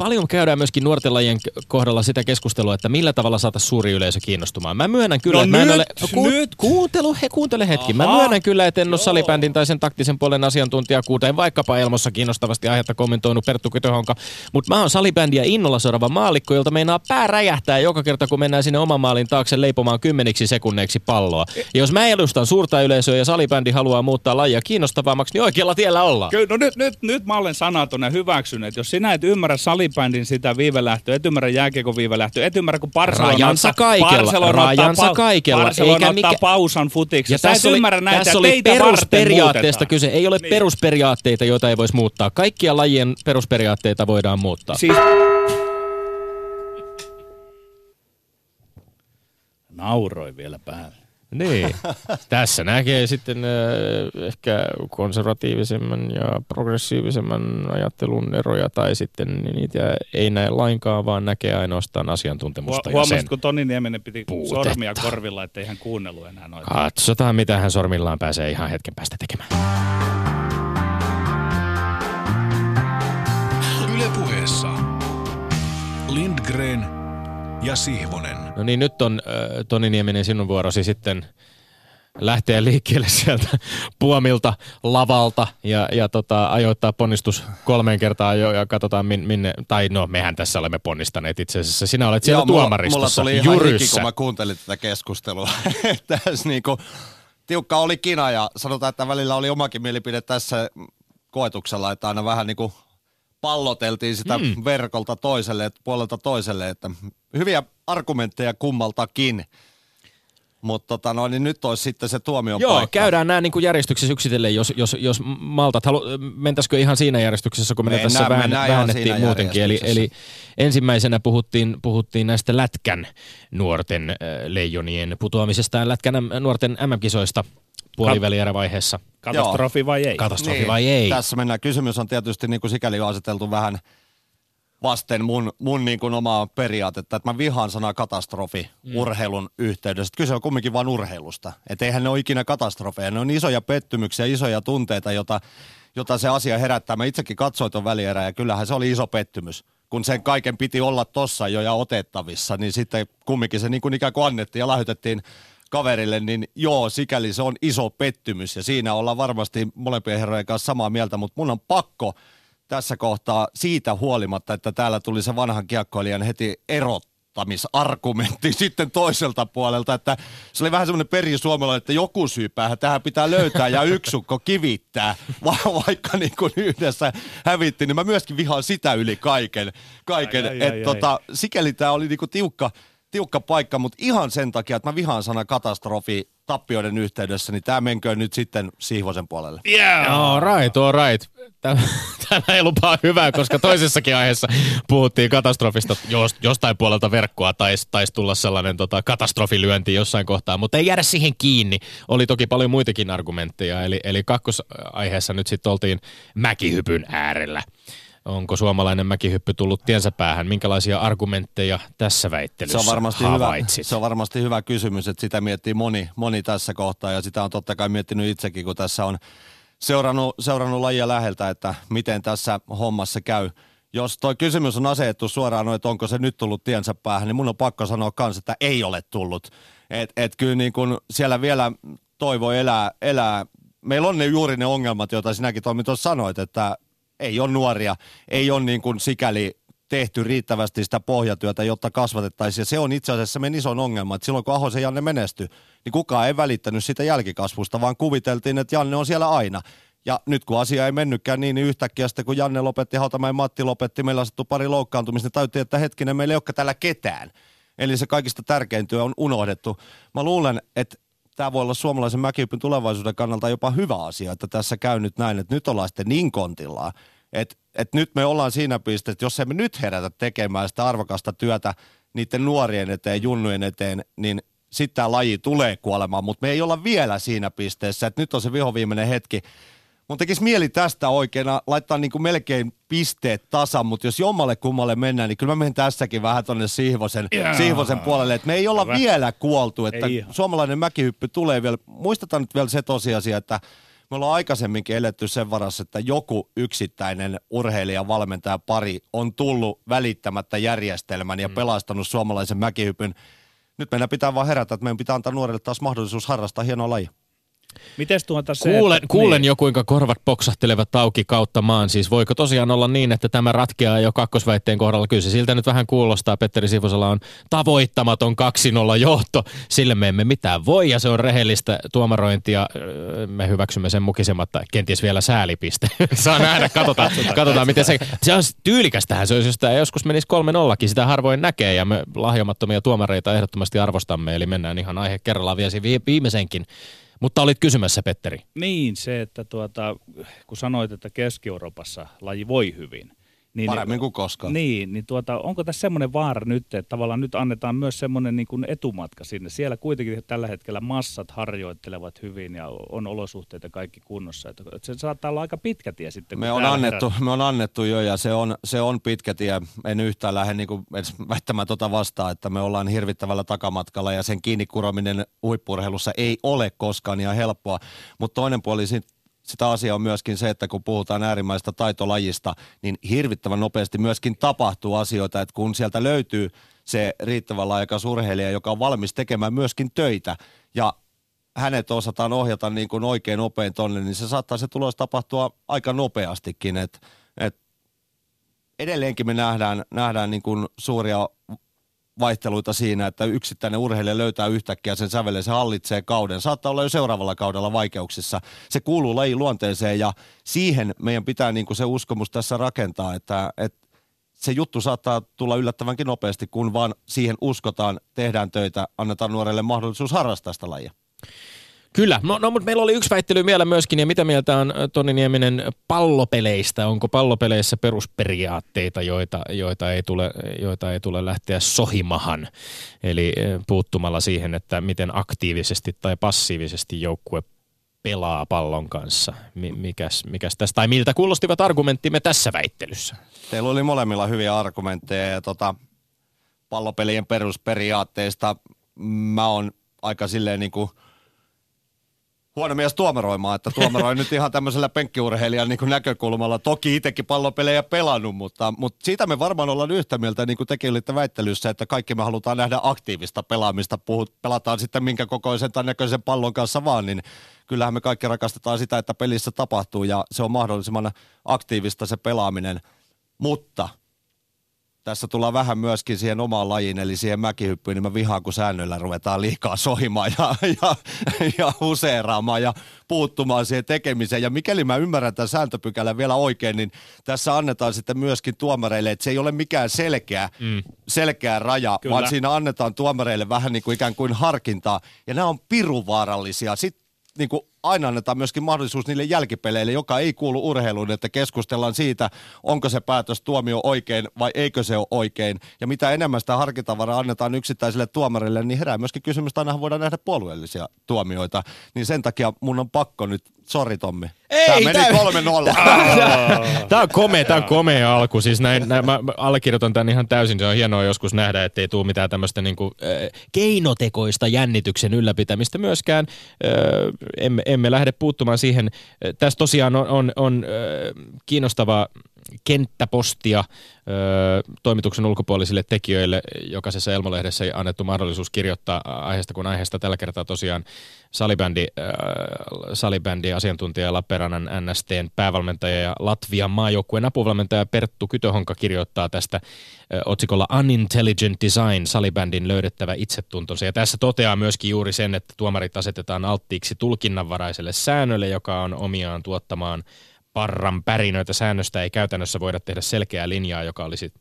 paljon käydään myöskin nuorten lajien kohdalla sitä keskustelua, että millä tavalla saataisiin suuri yleisö kiinnostumaan. Mä myönnän kyllä, No että mä en nyt, ole... nyt. Kuuntelu, he, kuuntele hetki. Mä Aha. myönnän kyllä, että en ole salibändin tai sen taktisen puolen asiantuntija, kuten vaikkapa Elmossa kiinnostavasti aihetta kommentoinut Perttu Kytöhonka. Mutta mä oon salibändiä innolla seuraava maalikko, jolta meinaa pää räjähtää joka kerta, kun mennään sinne oman maalin taakse leipomaan kymmeniksi sekunneiksi palloa. Ja jos mä edustan suurta yleisöä ja salibändi haluaa muuttaa lajia kiinnostavammaksi, niin oikealla tiellä ollaan. Kyllä, no nyt, nyt, nyt mä olen sanaton ja hyväksyn, että jos sinä et ymmärrä salibändin sitä viivelähtöä, et ymmärrä jääkiekon viivelähtöä, et ymmärrä, kun Barcelona Rajansa ottaa, kaikella, Barcelona rajansa ottaa, kaikella, Barcelona eikä ottaa mikä- pausan futiksi. Ja Sä et tässä oli, ymmärrä näitä, tässä oli perusperiaatteesta kyse. Ei ole Niin. perusperiaatteita, joita ei voisi muuttaa. Kaikkia lajien perusperiaatteita voidaan muuttaa. Siis... Nauroi vielä päälle. Niin. Tässä näkee sitten äh, ehkä konservatiivisemman ja progressiivisemman ajattelun eroja, tai sitten niitä ei näe lainkaan, vaan näkee ainoastaan asiantuntemusta Hu- ja sen. Huomasitko, kun Toni Nieminen piti puutetta. sormia korvilla, ettei hän kuunnellut enää noita? Katsotaan, mitä hän sormillaan pääsee ihan hetken päästä tekemään. Yle puheessa. Lindgren ja Sihvonen. No niin, nyt on äh, Toni Nieminen sinun vuorosi sitten lähteä liikkeelle sieltä puomilta, lavalta ja, ja tota, ajoittaa ponnistus kolmeen kertaan jo ja katsotaan min, minne, tai no mehän tässä olemme ponnistaneet itse asiassa. Sinä olet siellä Joo, mulla- tuomaristossa, Mulla tuli ihan hiki, kun mä kuuntelin tätä keskustelua. tässä niinku, tiukka oli kina ja sanotaan, että välillä oli omakin mielipide tässä koetuksella, että aina vähän niinku palloteltiin sitä mm. verkolta toiselle, et- puolelta toiselle, että hyviä argumentteja kummaltakin. Mutta tota, no, niin nyt olisi sitten se tuomion Joo, paikka. käydään nämä niin kuin järjestyksessä yksitellen, jos, jos, jos maltat. Halu, mentäisikö ihan siinä järjestyksessä, kun me Mennään- tässä ihan väännettiin muutenkin. Eli, eli ensimmäisenä puhuttiin, puhuttiin näistä Lätkän nuorten äh, leijonien putoamisesta Lätkän M- nuorten MM-kisoista puolivälierävaiheessa. Katastrofi vai ei? Katastrofi Niin, vai ei? Tässä mennään. Kysymys on tietysti niin kuin sikäli aseteltu vähän vasten mun, mun niin kuin omaa periaatetta, että mä vihaan sanaa katastrofi mm. urheilun yhteydessä. Kyse on kumminkin vain urheilusta. Että eihän ne ole ikinä katastrofeja. Ne on isoja pettymyksiä, isoja tunteita, jota, jota se asia herättää. Mä itsekin katsoin ton välierä ja kyllähän se oli iso pettymys. Kun sen kaiken piti olla tossa jo ja otettavissa, niin sitten kumminkin se niin kuin ikään kuin annettiin ja lähetettiin kaverille, niin joo, sikäli se on iso pettymys ja siinä ollaan varmasti molempien herrojen kanssa samaa mieltä, mutta mun on pakko tässä kohtaa siitä huolimatta, että täällä tuli se vanhan kiekkoilijan heti erottamisargumentti sitten toiselta puolelta, että se oli vähän semmoinen perisuomalainen, että joku syypäähän tähän pitää löytää ja yksukko kivittää, va- vaikka niin kuin yhdessä hävitti, niin mä myöskin vihaan sitä yli kaiken. kaiken. Ai, ai, ai, Et ai. tota, sikäli tämä oli niinku tiukka, tiukka paikka, mutta ihan sen takia, että mä vihaan sana katastrofi tappioiden yhteydessä, niin tämä menköön nyt sitten Sihvosen puolelle. Yeah. All right, all right. Tämä, tämä ei lupaa hyvää, koska toisessakin aiheessa puhuttiin katastrofista. Jos, jostain puolelta verkkoa taisi tais tulla sellainen tota, katastrofilyönti jossain kohtaa, mutta ei jäädä siihen kiinni. Oli toki paljon muitakin argumentteja, eli, eli kakkosaiheessa nyt sitten oltiin mäkihypyn äärellä. Onko suomalainen mäkihyppy tullut tiensä päähän? Minkälaisia argumentteja tässä Se väittelyssä on, varmasti hyvä, havaitsit? se on varmasti hyvä kysymys, että sitä miettii moni, moni tässä kohtaa ja sitä on totta kai miettinyt itsekin, kun tässä on seurannut, seurannut lajia läheltä, että miten tässä hommassa käy. Jos tuo kysymys on asetettu suoraan, no, että onko se nyt tullut tiensä päähän, niin mun on pakko sanoa kanssa, että ei ole tullut. Et, et kyllä niin kun siellä vielä toivo elää, elää. Meillä on ne juuri ne ongelmat, joita sinäkin Tommi tuossa sanoit, että Ei ole nuoria, ei ole niin kuin sikäli tehty riittävästi sitä pohjatyötä, jotta kasvatettaisiin. Ja se on itse asiassa meidän ison ongelma, että silloin kun Ahosen Janne menestyi, niin kukaan ei välittänyt sitä jälkikasvusta, vaan kuviteltiin, että Janne on siellä aina. Ja nyt kun asia ei mennytkään niin, niin yhtäkkiä sitten kun Janne lopetti, Hautamäen Matti lopetti, meillä on pari loukkaantumista, niin täytyy, että hetkinen, meillä ei olekaan täällä ketään. Eli se kaikista tärkein työ on unohdettu. Mä luulen, että tämä voi olla suomalaisen mäkihyppyn tulevaisuuden kannalta jopa hyvä asia, että tässä käy nyt näin, että nyt ollaan sitten niin kontillaan, että, että nyt me ollaan siinä pisteessä, että jos emme nyt herätä tekemään sitä arvokasta työtä niiden nuorien eteen, junnujen eteen, niin sitten tämä laji tulee kuolemaan, mutta me ei olla vielä siinä pisteessä, että nyt on se vihoviimeinen hetki Mun tekisi mieli tästä oikein laittaa niin kuin melkein pisteet tasan, mutta jos jommalle kummalle mennään, niin kyllä mä menen tässäkin vähän tonne Sihvosen, yeah. Sihvosen puolelle, että me ei olla Hyvä. vielä kuoltu, että ei suomalainen mäkihyppy tulee vielä. Muistetaan nyt vielä se tosiasia, että me ollaan aikaisemminkin eletty sen varassa, että joku yksittäinen urheilija, valmentaja, pari on tullut välittämättä järjestelmän ja mm. pelastanut suomalaisen mäkihypyn. Nyt meidän pitää vaan herätä, että meidän pitää antaa nuorille taas mahdollisuus harrastaa hienoa lajia. Mites tuota se, kuulen, että, kuulen niin. jo, kuinka korvat poksahtelevat auki kautta maan. Siis voiko tosiaan olla niin, että tämä ratkeaa jo kakkosväitteen kohdalla? Kyllä se siltä nyt vähän kuulostaa. Petteri Sivusala on tavoittamaton 2-0 johto. Sille me emme mitään voi ja se on rehellistä tuomarointia. Me hyväksymme sen mukisematta. Kenties vielä säälipiste. Saa nähdä, katsotaan, katsotaan miten se... Se on tyylikästähän se olisi, jos tämä joskus menisi 3-0. Sitä harvoin näkee ja me lahjomattomia tuomareita ehdottomasti arvostamme. Eli mennään ihan aihe kerrallaan vielä viimeisenkin mutta olit kysymässä, Petteri. Niin, se, että tuota, kun sanoit, että Keski-Euroopassa laji voi hyvin, niin, Paremmin kuin koskaan. Niin, niin tuota, onko tässä semmoinen vaara nyt, että tavallaan nyt annetaan myös semmoinen niin kuin etumatka sinne. Siellä kuitenkin tällä hetkellä massat harjoittelevat hyvin ja on olosuhteet ja kaikki kunnossa. Että se saattaa olla aika pitkä tie sitten. Me on, annettu, me on annettu jo ja se on, se on pitkä tie. En yhtään lähde niin kuin edes väittämään tuota vastaan, että me ollaan hirvittävällä takamatkalla ja sen kiinni kurominen huippurheilussa ei ole koskaan ihan helppoa. Mutta toinen puoli sitä asiaa on myöskin se, että kun puhutaan äärimmäistä taitolajista, niin hirvittävän nopeasti myöskin tapahtuu asioita, että kun sieltä löytyy se riittävän laajakas urheilija, joka on valmis tekemään myöskin töitä ja hänet osataan ohjata niin kuin oikein nopein tonne, niin se saattaa se tulos tapahtua aika nopeastikin, että et edelleenkin me nähdään, nähdään niin kuin suuria vaihteluita siinä, että yksittäinen urheilija löytää yhtäkkiä sen sävelen, se hallitsee kauden. Saattaa olla jo seuraavalla kaudella vaikeuksissa. Se kuuluu lajin luonteeseen ja siihen meidän pitää niin kuin se uskomus tässä rakentaa, että, että se juttu saattaa tulla yllättävänkin nopeasti, kun vaan siihen uskotaan, tehdään töitä, annetaan nuorelle mahdollisuus harrastaa sitä lajia. Kyllä, no, no mutta meillä oli yksi väittely vielä myöskin, ja mitä mieltä on Toni Nieminen pallopeleistä? Onko pallopeleissä perusperiaatteita, joita, joita, ei tule, joita ei tule lähteä sohimahan? Eli puuttumalla siihen, että miten aktiivisesti tai passiivisesti joukkue pelaa pallon kanssa. Mikäs, mikäs tästä, tai miltä kuulostivat argumenttimme tässä väittelyssä? Teillä oli molemmilla hyviä argumentteja, ja tota, pallopelien perusperiaatteista mä oon aika silleen niin kuin – huono mies tuomaroimaan, että tuomaroi nyt ihan tämmöisellä penkkiurheilijan niin kuin näkökulmalla. Toki itsekin pallopelejä pelannut, mutta, mutta siitä me varmaan ollaan yhtä mieltä, niin kuin tekin olitte väittelyssä, että kaikki me halutaan nähdä aktiivista pelaamista. Puhut, pelataan sitten minkä kokoisen tai näköisen pallon kanssa vaan, niin kyllähän me kaikki rakastetaan sitä, että pelissä tapahtuu ja se on mahdollisimman aktiivista se pelaaminen. Mutta – tässä tullaan vähän myöskin siihen omaan lajiin, eli siihen mäkihyppyyn, niin mä vihaan, kun säännöillä ruvetaan liikaa sohimaan ja, ja, ja useeraamaan ja puuttumaan siihen tekemiseen. Ja mikäli mä ymmärrän tämän sääntöpykälän vielä oikein, niin tässä annetaan sitten myöskin tuomareille, että se ei ole mikään selkeä, mm. selkeä raja, Kyllä. vaan siinä annetaan tuomareille vähän niin kuin ikään kuin harkintaa. Ja nämä on piruvaarallisia. Sitten niin kuin aina annetaan myöskin mahdollisuus niille jälkipeleille, joka ei kuulu urheiluun, että keskustellaan siitä, onko se päätös tuomio oikein vai eikö se ole oikein. Ja mitä enemmän sitä harkintavaraa annetaan yksittäisille tuomarille, niin herää myöskin kysymys, että aina voidaan nähdä puolueellisia tuomioita. Niin sen takia mun on pakko nyt, sori Tommi, ei, tämä meni tää... 3-0. tämä on komea, tämä on komea alku. Siis näin, näin, mä allekirjoitan tämän ihan täysin. Se on hienoa joskus nähdä, ettei tule mitään tämmöistä niinku, äh, keinotekoista jännityksen ylläpitämistä myöskään. Äh, emme, emme lähde puuttumaan siihen. Tässä tosiaan on, on, on kiinnostava kenttäpostia ö, toimituksen ulkopuolisille tekijöille. Jokaisessa Elmolehdessä annettu mahdollisuus kirjoittaa aiheesta kuin aiheesta. Tällä kertaa tosiaan salibändi, ö, salibändi asiantuntija Lappeenrannan NSTn päävalmentaja ja Latvian maajoukkueen apuvalmentaja Perttu Kytöhonka kirjoittaa tästä ö, otsikolla Unintelligent Design, salibändin löydettävä itsetuntonsa. Ja tässä toteaa myöskin juuri sen, että tuomarit asetetaan alttiiksi tulkinnanvaraiselle säännölle, joka on omiaan tuottamaan parran pärinöitä. Säännöstä ei käytännössä voida tehdä selkeää linjaa, joka olisi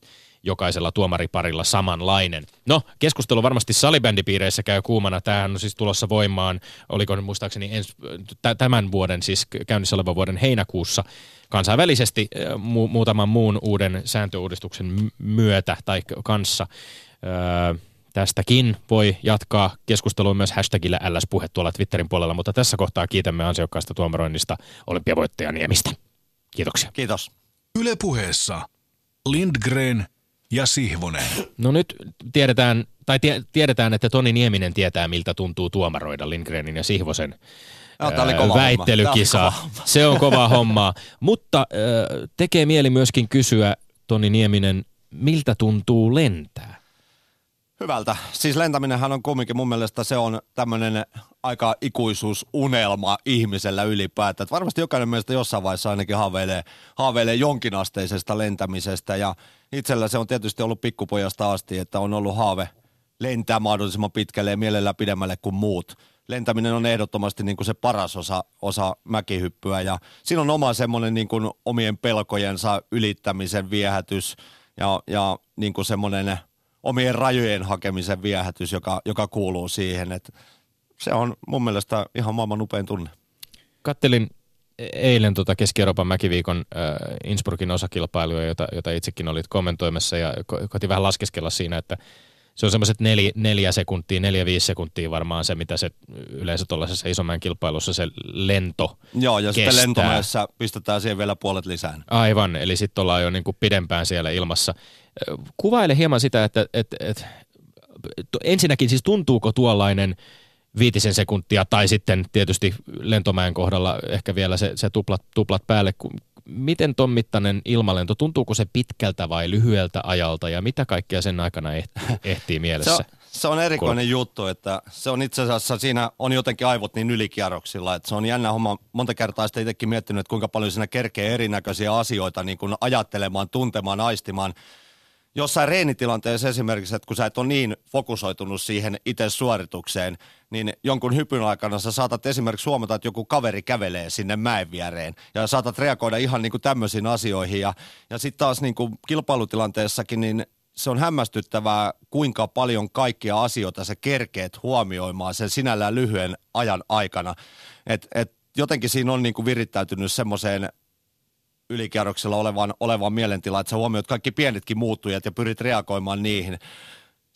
jokaisella tuomariparilla samanlainen. No, keskustelu varmasti salibändipiireissä käy kuumana. Tämähän on siis tulossa voimaan, oliko nyt muistaakseni ens, tämän vuoden, siis käynnissä olevan vuoden heinäkuussa kansainvälisesti mu- muutaman muun uuden sääntöuudistuksen myötä tai kanssa. Öö, tästäkin voi jatkaa keskustelua myös hashtagillä LS-puhe tuolla Twitterin puolella, mutta tässä kohtaa kiitämme ansiokkaasta tuomaroinnista olympiavoittaja Niemistä. Kiitoksia. Kiitos. Yle puheessa Lindgren ja Sihvonen. No nyt tiedetään, tai tie, tiedetään, että Toni Nieminen tietää, miltä tuntuu tuomaroida Lindgrenin ja Sihvosen No, tää oli kova homma. väittelykisa. Tää oli kova homma. Se on kova hommaa. Mutta äh, tekee mieli myöskin kysyä, Toni Nieminen, miltä tuntuu lentää? Hyvältä. Siis lentäminenhän on kumminkin mun mielestä se on tämmöinen aika ikuisuusunelma ihmisellä ylipäätään. Et varmasti jokainen meistä jossain vaiheessa ainakin haaveilee, haaveilee jonkinasteisesta lentämisestä ja itsellä se on tietysti ollut pikkupojasta asti, että on ollut haave lentää mahdollisimman pitkälle ja mielellään pidemmälle kuin muut. Lentäminen on ehdottomasti niin kuin se paras osa, osa mäkihyppyä ja siinä on oma semmoinen niin kuin omien pelkojensa ylittämisen viehätys ja, ja niin kuin semmoinen omien rajojen hakemisen viehätys, joka, joka kuuluu siihen. Et se on mun mielestä ihan maailman upein tunne. Kattelin eilen tuota Keski-Euroopan mäkiviikon äh, Innsbruckin osakilpailuja, jota, jota itsekin olit kommentoimassa ja ko- koitin vähän laskeskella siinä, että se on semmoiset neli, neljä sekuntia, neljä viisi sekuntia varmaan se, mitä se yleensä tuollaisessa isomman kilpailussa se lento Joo, ja kestää. sitten lentomäessä pistetään siihen vielä puolet lisää. Aivan, eli sitten ollaan jo niinku pidempään siellä ilmassa. Kuvaile hieman sitä, että et, et, to- ensinnäkin siis tuntuuko tuollainen viitisen sekuntia tai sitten tietysti lentomäen kohdalla ehkä vielä se, se tuplat, tuplat päälle. Miten ton mittainen ilmalento, tuntuuko se pitkältä vai lyhyeltä ajalta ja mitä kaikkea sen aikana ehtii, ehtii Se mielessä? on, se on erikoinen juttu, että se on itse asiassa, siinä on jotenkin aivot niin ylikierroksilla, että se on jännä homma. Monta kertaa sitten itsekin miettinyt, että kuinka paljon siinä kerkee erinäköisiä asioita niin kuin ajattelemaan, tuntemaan, aistimaan. Jossain reenitilanteessa esimerkiksi, että kun sä et ole niin fokusoitunut siihen itse suoritukseen, niin jonkun hypyn aikana sä saatat esimerkiksi huomata, että joku kaveri kävelee sinne mäen viereen ja saatat reagoida ihan niin kuin tämmöisiin asioihin. Ja, ja sitten taas niin kuin kilpailutilanteessakin, niin se on hämmästyttävää, kuinka paljon kaikkia asioita sä kerkeet huomioimaan sen sinällään lyhyen ajan aikana. Et, et jotenkin siinä on niin kuin virittäytynyt semmoiseen ylikierroksella olevan, olevan mielentila, että sä huomioit kaikki pienetkin muuttujat ja pyrit reagoimaan niihin.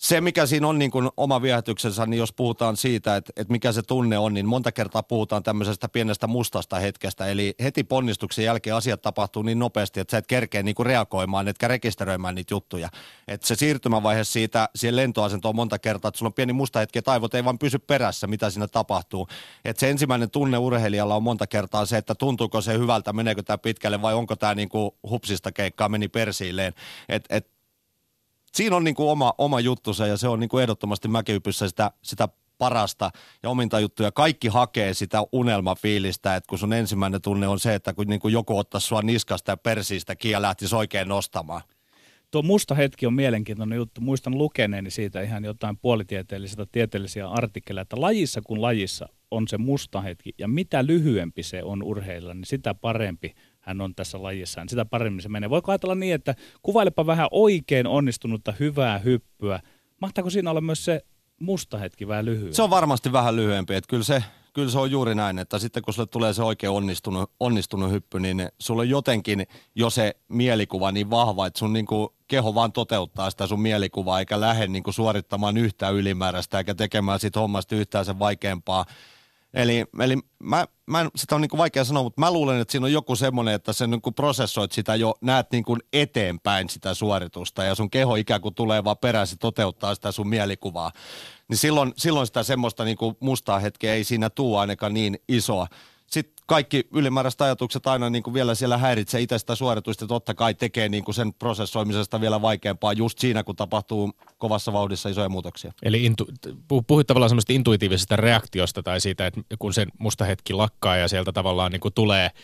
Se, mikä siinä on niin kuin oma viehätyksensä, niin jos puhutaan siitä, että, että mikä se tunne on, niin monta kertaa puhutaan tämmöisestä pienestä mustasta hetkestä. Eli heti ponnistuksen jälkeen asiat tapahtuu niin nopeasti, että sä et kerkeä niin kuin reagoimaan, etkä rekisteröimään niitä juttuja. Että se siirtymävaihe siitä siihen lentoasentoon monta kertaa, että sulla on pieni musta hetki, että aivot ei vaan pysy perässä, mitä siinä tapahtuu. Että se ensimmäinen tunne urheilijalla on monta kertaa se, että tuntuuko se hyvältä, meneekö tämä pitkälle vai onko tämä niin kuin hupsista keikkaa, meni persiilleen. Että et, siinä on niin kuin oma, oma juttusa ja se on niin kuin ehdottomasti mäkihypyssä sitä, sitä parasta ja ominta juttuja. Kaikki hakee sitä unelmafiilistä, että kun sun ensimmäinen tunne on se, että kun niin kuin joku ottaisi sua niskasta ja persiistä ja lähtisi oikein nostamaan. Tuo musta hetki on mielenkiintoinen juttu. Muistan lukeneeni siitä ihan jotain puolitieteellisiä tieteellisiä artikkeleja, että lajissa kuin lajissa on se musta hetki. Ja mitä lyhyempi se on urheilla, niin sitä parempi hän on tässä lajissaan. Sitä paremmin se menee. Voiko ajatella niin, että kuvailepa vähän oikein onnistunutta hyvää hyppyä. Mahtaako siinä olla myös se musta hetki vähän lyhyempi? Se on varmasti vähän lyhyempi, että kyllä se, kyllä se on juuri näin, että sitten kun sulle tulee se oikein onnistunut, onnistunut hyppy, niin sulla on jotenkin jo se mielikuva niin vahva, että sun niin kuin keho vaan toteuttaa sitä sun mielikuvaa, eikä lähde niin kuin suorittamaan yhtään ylimääräistä, eikä tekemään siitä hommasta yhtään sen vaikeampaa. Eli, eli mä, mä en, sitä on niin kuin vaikea sanoa, mutta mä luulen, että siinä on joku semmoinen, että sä niin kuin prosessoit sitä jo, näet niin kuin eteenpäin sitä suoritusta ja sun keho ikään kuin tulee vaan perässä toteuttaa sitä sun mielikuvaa. Niin silloin, silloin sitä semmoista niin kuin mustaa hetkeä ei siinä tuu ainakaan niin isoa. Kaikki ylimääräiset ajatukset aina niin kuin vielä siellä häiritsee itse sitä suoritusta, totta kai tekee niin kuin sen prosessoimisesta vielä vaikeampaa just siinä, kun tapahtuu kovassa vauhdissa isoja muutoksia. Eli intu, puhuit tavallaan semmoista intuitiivisesta reaktiosta tai siitä, että kun se musta hetki lakkaa ja sieltä tavallaan niin kuin tulee –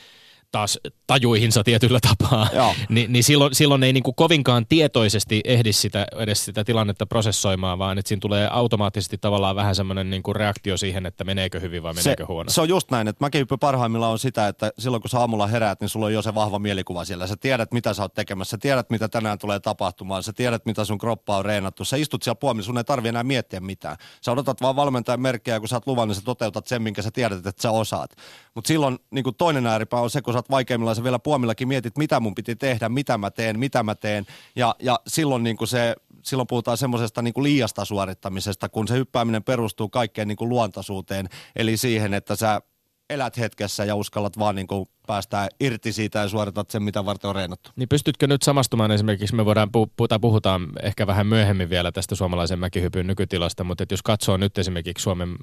taas tajuihinsa tietyllä tapaa, Ni, niin silloin, silloin ei niin kuin kovinkaan tietoisesti ehdi sitä, edes sitä tilannetta prosessoimaan, vaan että siinä tulee automaattisesti tavallaan vähän semmoinen niin kuin reaktio siihen, että meneekö hyvin vai meneekö se, huonosti. Se on just näin, että mäkihyppy parhaimmillaan on sitä, että silloin kun sä aamulla heräät, niin sulla on jo se vahva mielikuva siellä. Sä tiedät, mitä sä oot tekemässä, sä tiedät, mitä tänään tulee tapahtumaan, sä tiedät, mitä sun kroppa on reenattu. Sä istut siellä puomilla, sun ei tarvi enää miettiä mitään. Sä odotat vaan valmentajan merkkejä, kun sä oot luvannut, niin sä toteutat sen, minkä sä tiedät, että sä osaat. Mutta silloin niin kuin toinen ääripää on se, kun sä oot vaikeimmillaan, sä vielä puomillakin mietit, mitä mun piti tehdä, mitä mä teen, mitä mä teen. Ja, ja silloin, niin kuin se, silloin puhutaan semmoisesta niin liiasta suorittamisesta, kun se hyppääminen perustuu kaikkeen niin kuin luontaisuuteen. Eli siihen, että sä elät hetkessä ja uskallat vaan niin kuin päästää irti siitä ja suoritat sen, mitä varten on reenattu. Niin pystytkö nyt samastumaan esimerkiksi, me voidaan puhuta, puhutaan ehkä vähän myöhemmin vielä tästä suomalaisen mäkihypyn nykytilasta, mutta jos katsoo nyt esimerkiksi Suomen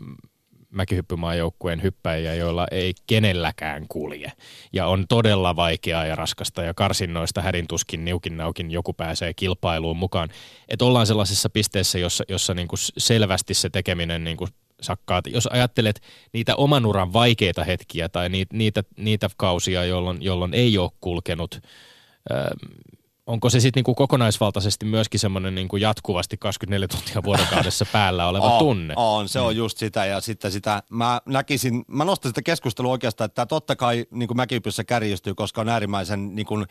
mäkihyppymaajoukkueen hyppäjiä, joilla ei kenelläkään kulje. Ja on todella vaikeaa ja raskasta ja karsinnoista hädintuskin niukin naukin joku pääsee kilpailuun mukaan. Että ollaan sellaisessa pisteessä, jossa, jossa niinku selvästi se tekeminen niinku sakkaa. Jos ajattelet niitä oman uran vaikeita hetkiä tai niitä, niitä, niitä kausia, jolloin, jolloin ei ole kulkenut onko se sitten niinku kokonaisvaltaisesti myöskin semmoinen niinku jatkuvasti 24 tuntia vuorokaudessa päällä oleva on, tunne? On, se on mm. just sitä ja sitten sitä, mä näkisin, mä nostan sitä keskustelua oikeastaan, että totta kai niin kuin mäkipyssä kärjistyy, koska on äärimmäisen niin kuin,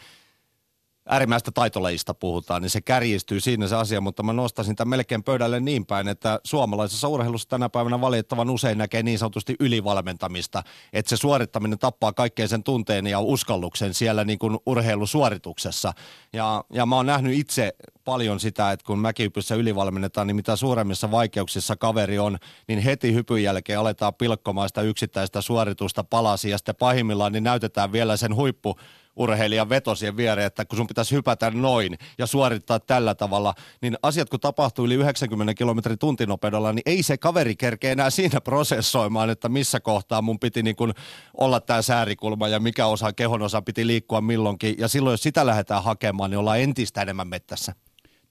äärimmäistä taitolajista puhutaan, niin se kärjistyy siinä se asia, mutta mä nostaisin tämän melkein pöydälle niin päin, että suomalaisessa urheilussa tänä päivänä valitettavan usein näkee niin sanotusti ylivalmentamista, että se suorittaminen tappaa kaikkeen sen tunteen ja uskalluksen siellä niin kuin urheilusuorituksessa. Ja, ja mä oon nähnyt itse paljon sitä, että kun mäkihypyssä ylivalmennetaan, niin mitä suuremmissa vaikeuksissa kaveri on, niin heti hypyn jälkeen aletaan pilkkomaan sitä yksittäistä suoritusta palasi ja sitten pahimmillaan niin näytetään vielä sen huippu urheilijan vetosien viereen, että kun sun pitäisi hypätä noin ja suorittaa tällä tavalla, niin asiat kun tapahtuu yli 90 kilometrin tuntinopeudella, niin ei se kaveri kerkeä enää siinä prosessoimaan, että missä kohtaa mun piti niin kuin olla tämä säärikulma ja mikä osa kehon osa piti liikkua milloinkin. Ja silloin jos sitä lähdetään hakemaan, niin ollaan entistä enemmän mettässä.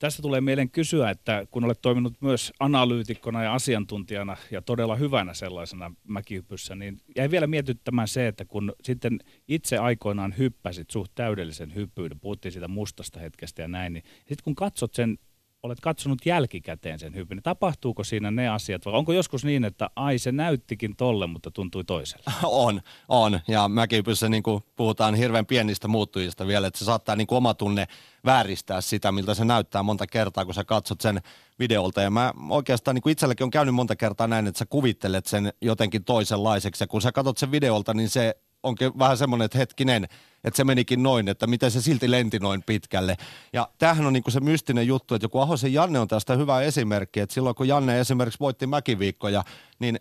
Tästä tulee mieleen kysyä, että kun olet toiminut myös analyytikkona ja asiantuntijana ja todella hyvänä sellaisena mäkihypyssä, niin jäi vielä mietittämään se, että kun sitten itse aikoinaan hyppäsit suht täydellisen hyppyyn, puhuttiin siitä mustasta hetkestä ja näin, niin sitten kun katsot sen olet katsonut jälkikäteen sen niin tapahtuuko siinä ne asiat, vai onko joskus niin, että ai se näyttikin tolle, mutta tuntui toiselle? On, on. Ja mäkihypyssä niin kuin puhutaan hirveän pienistä muuttujista vielä, että se saattaa niin kuin oma tunne vääristää sitä, miltä se näyttää monta kertaa, kun sä katsot sen videolta. Ja mä oikeastaan niin kuin itselläkin on käynyt monta kertaa näin, että sä kuvittelet sen jotenkin toisenlaiseksi. Ja kun sä katsot sen videolta, niin se onkin vähän semmoinen, että hetkinen, että se menikin noin, että miten se silti lenti noin pitkälle. Ja tämähän on niinku se mystinen juttu, että joku Ahosen Janne on tästä hyvä esimerkki, että silloin kun Janne esimerkiksi voitti mäkiviikkoja, niin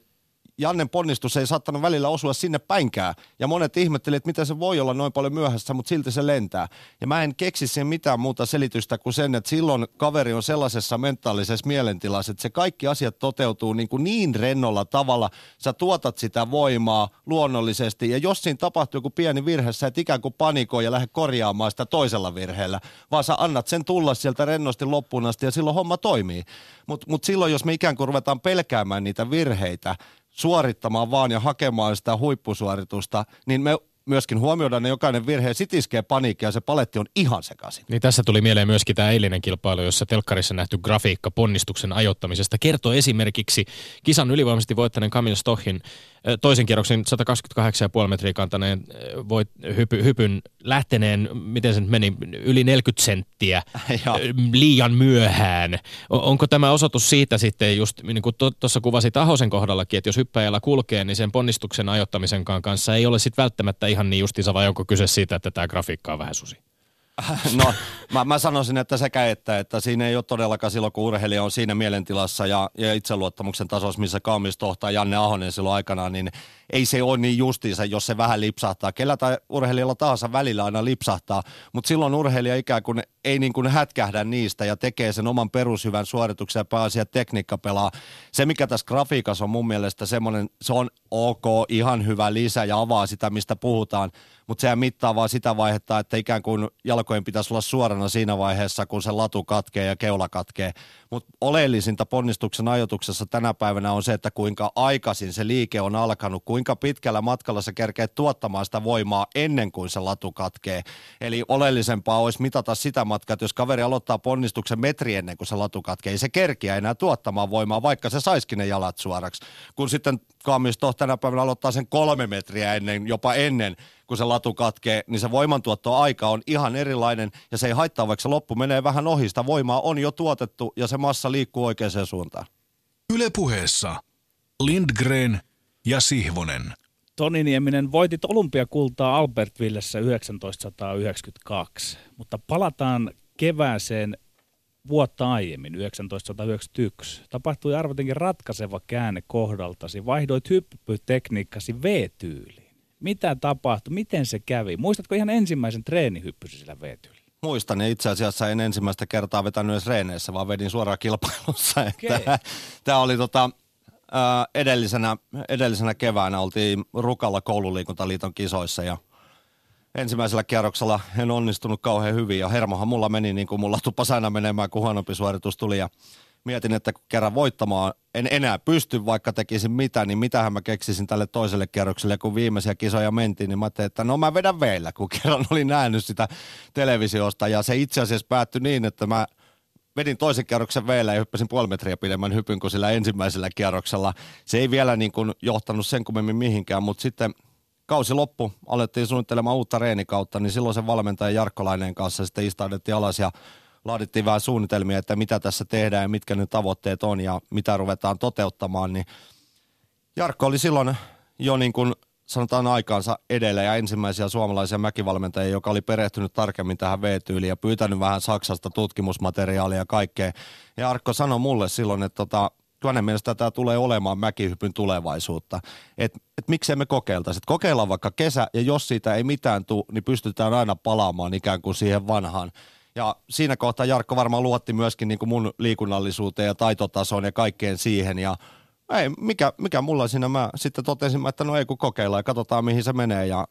Jannen ponnistus ei saattanut välillä osua sinne päinkään. Ja monet ihmettelivat, että miten se voi olla noin paljon myöhässä, mutta silti se lentää. Ja mä en keksi siihen mitään muuta selitystä kuin sen, että silloin kaveri on sellaisessa mentaalisessa mielentilassa, että se kaikki asiat toteutuu niin, kuin niin rennolla tavalla. Sä tuotat sitä voimaa luonnollisesti. Ja jos siinä tapahtuu joku pieni virhe, sä et ikään kuin panikoi ja lähde korjaamaan sitä toisella virheellä, vaan sä annat sen tulla sieltä rennosti loppuun asti ja silloin homma toimii. Mutta mut silloin, jos me ikään kuin ruvetaan pelkäämään niitä virheitä, suorittamaan vaan ja hakemaan sitä huippusuoritusta, niin me myöskin huomioidaan ne jokainen virhe ja sit iskee paniikki ja se paletti on ihan sekaisin. Niin tässä tuli mieleen myöskin tämä eilinen kilpailu, jossa telkkarissa nähty grafiikka ponnistuksen ajoittamisesta kertoo esimerkiksi kisan ylivoimaisesti voittaneen Kamil Stohin toisen kierroksen 128,5 metriä kantaneen voit, hypy, hypyn lähteneen, miten se nyt meni, yli 40 senttiä liian myöhään. Onko tämä osoitus siitä sitten just, niin kuin tuossa kuvasit Ahosen kohdallakin, että jos hyppäjällä kulkee, niin sen ponnistuksen ajoittamisen kanssa ei ole sitten välttämättä ihan niin justiinsa, vai onko kyse siitä, että tämä grafiikka on vähän susi? No, mä, mä sanoisin, että sekä että, että siinä ei ole todellakaan silloin, kun urheilija on siinä mielentilassa ja, ja itseluottamuksen tasossa, missä Kaumis tohtaa Janne Ahonen silloin aikanaan, niin ei se ole niin justiinsa, jos se vähän lipsahtaa. Kellä tai urheilijalla tahansa välillä aina lipsahtaa, mutta silloin urheilija ikään kuin ei niin kuin hätkähdä niistä ja tekee sen oman perushyvän suorituksen ja pääasia tekniikka pelaa. Se, mikä tässä grafiikassa on mun mielestä semmoinen, se on ok, ihan hyvä lisä ja avaa sitä, mistä puhutaan, mutta sehän mittaa vaan sitä vaihetta, että ikään kuin jalkojen pitäisi olla suorana siinä vaiheessa, kun se latu katkee ja keula katkee. Mutta oleellisinta ponnistuksen ajoituksessa tänä päivänä on se, että kuinka aikaisin se liike on alkanut, kuinka pitkällä matkalla se kerkee tuottamaan sitä voimaa ennen kuin se latu katkee. Eli oleellisempaa olisi mitata sitä matkaa, että jos kaveri aloittaa ponnistuksen metri ennen kuin se latu katkee, ei se kerkiä enää tuottamaan voimaa, vaikka se saisikin ne jalat suoraksi. Kun sitten Kaamis tänä päivänä aloittaa sen kolme metriä ennen, jopa ennen kun se latu katkee, niin se voimantuottoaika on ihan erilainen ja se ei haittaa, vaikka se loppu menee vähän ohi. Sitä voimaa on jo tuotettu ja se massa liikkuu oikeaan suuntaan. Ylepuheessa Lindgren ja Sihvonen. Toni Nieminen voitit olympiakultaa Albertvillessä 1992, mutta palataan kevääseen vuotta aiemmin, 1991. Tapahtui arvotenkin ratkaiseva käänne kohdaltasi. Vaihdoit hyppytekniikkasi V-tyyliin. Mitä tapahtui? Miten se kävi? Muistatko ihan ensimmäisen treenihyppysi sillä veetyllä? Muistan, ja itse asiassa en ensimmäistä kertaa vetänyt edes reeneissä, vaan vedin suoraan kilpailussa. Okay. Tämä oli tota, edellisenä, edellisenä keväänä oltiin Rukalla koululiikuntaliiton kisoissa ja ensimmäisellä kierroksella en onnistunut kauhean hyvin ja hermohan mulla meni niin kuin mulla tupas aina menemään, kun huonompi suoritus tuli ja mietin, että kun kerran voittamaan en enää pysty, vaikka tekisin mitä, niin mitähän mä keksisin tälle toiselle kierrokselle, kun viimeisiä kisoja mentiin, niin mä ajattelin, että no mä vedän veillä, kun kerran olin nähnyt sitä televisiosta ja se itse asiassa päättyi niin, että mä vedin toisen kierroksen veillä ja hyppäsin puoli metriä pidemmän hypyn kuin sillä ensimmäisellä kierroksella. Se ei vielä niin kuin johtanut sen kummemmin mihinkään, mutta sitten kausi loppu, alettiin suunnittelemaan uutta reenikautta, niin silloin sen valmentajan Jarkkolainen kanssa sitten istaudettiin alas ja laadittiin vähän suunnitelmia, että mitä tässä tehdään ja mitkä ne tavoitteet on ja mitä ruvetaan toteuttamaan, niin Jarkko oli silloin jo niin kuin sanotaan aikaansa edellä ja ensimmäisiä suomalaisia mäkivalmentajia, joka oli perehtynyt tarkemmin tähän V-tyyliin ja pyytänyt vähän Saksasta tutkimusmateriaalia ja kaikkea. Ja Arkko sanoi mulle silloin, että tota, hänen mielestä tämä tulee olemaan mäkihypyn tulevaisuutta. Että et miksei me kokeiltaisi. Et kokeillaan vaikka kesä ja jos siitä ei mitään tule, niin pystytään aina palaamaan ikään kuin siihen vanhaan. Ja siinä kohtaa Jarkko varmaan luotti myöskin niin kuin mun liikunnallisuuteen ja taitotasoon ja kaikkeen siihen. Ja ei, mikä, mikä mulla siinä, mä sitten totesin, että no ei kun kokeillaan ja katsotaan mihin se menee ja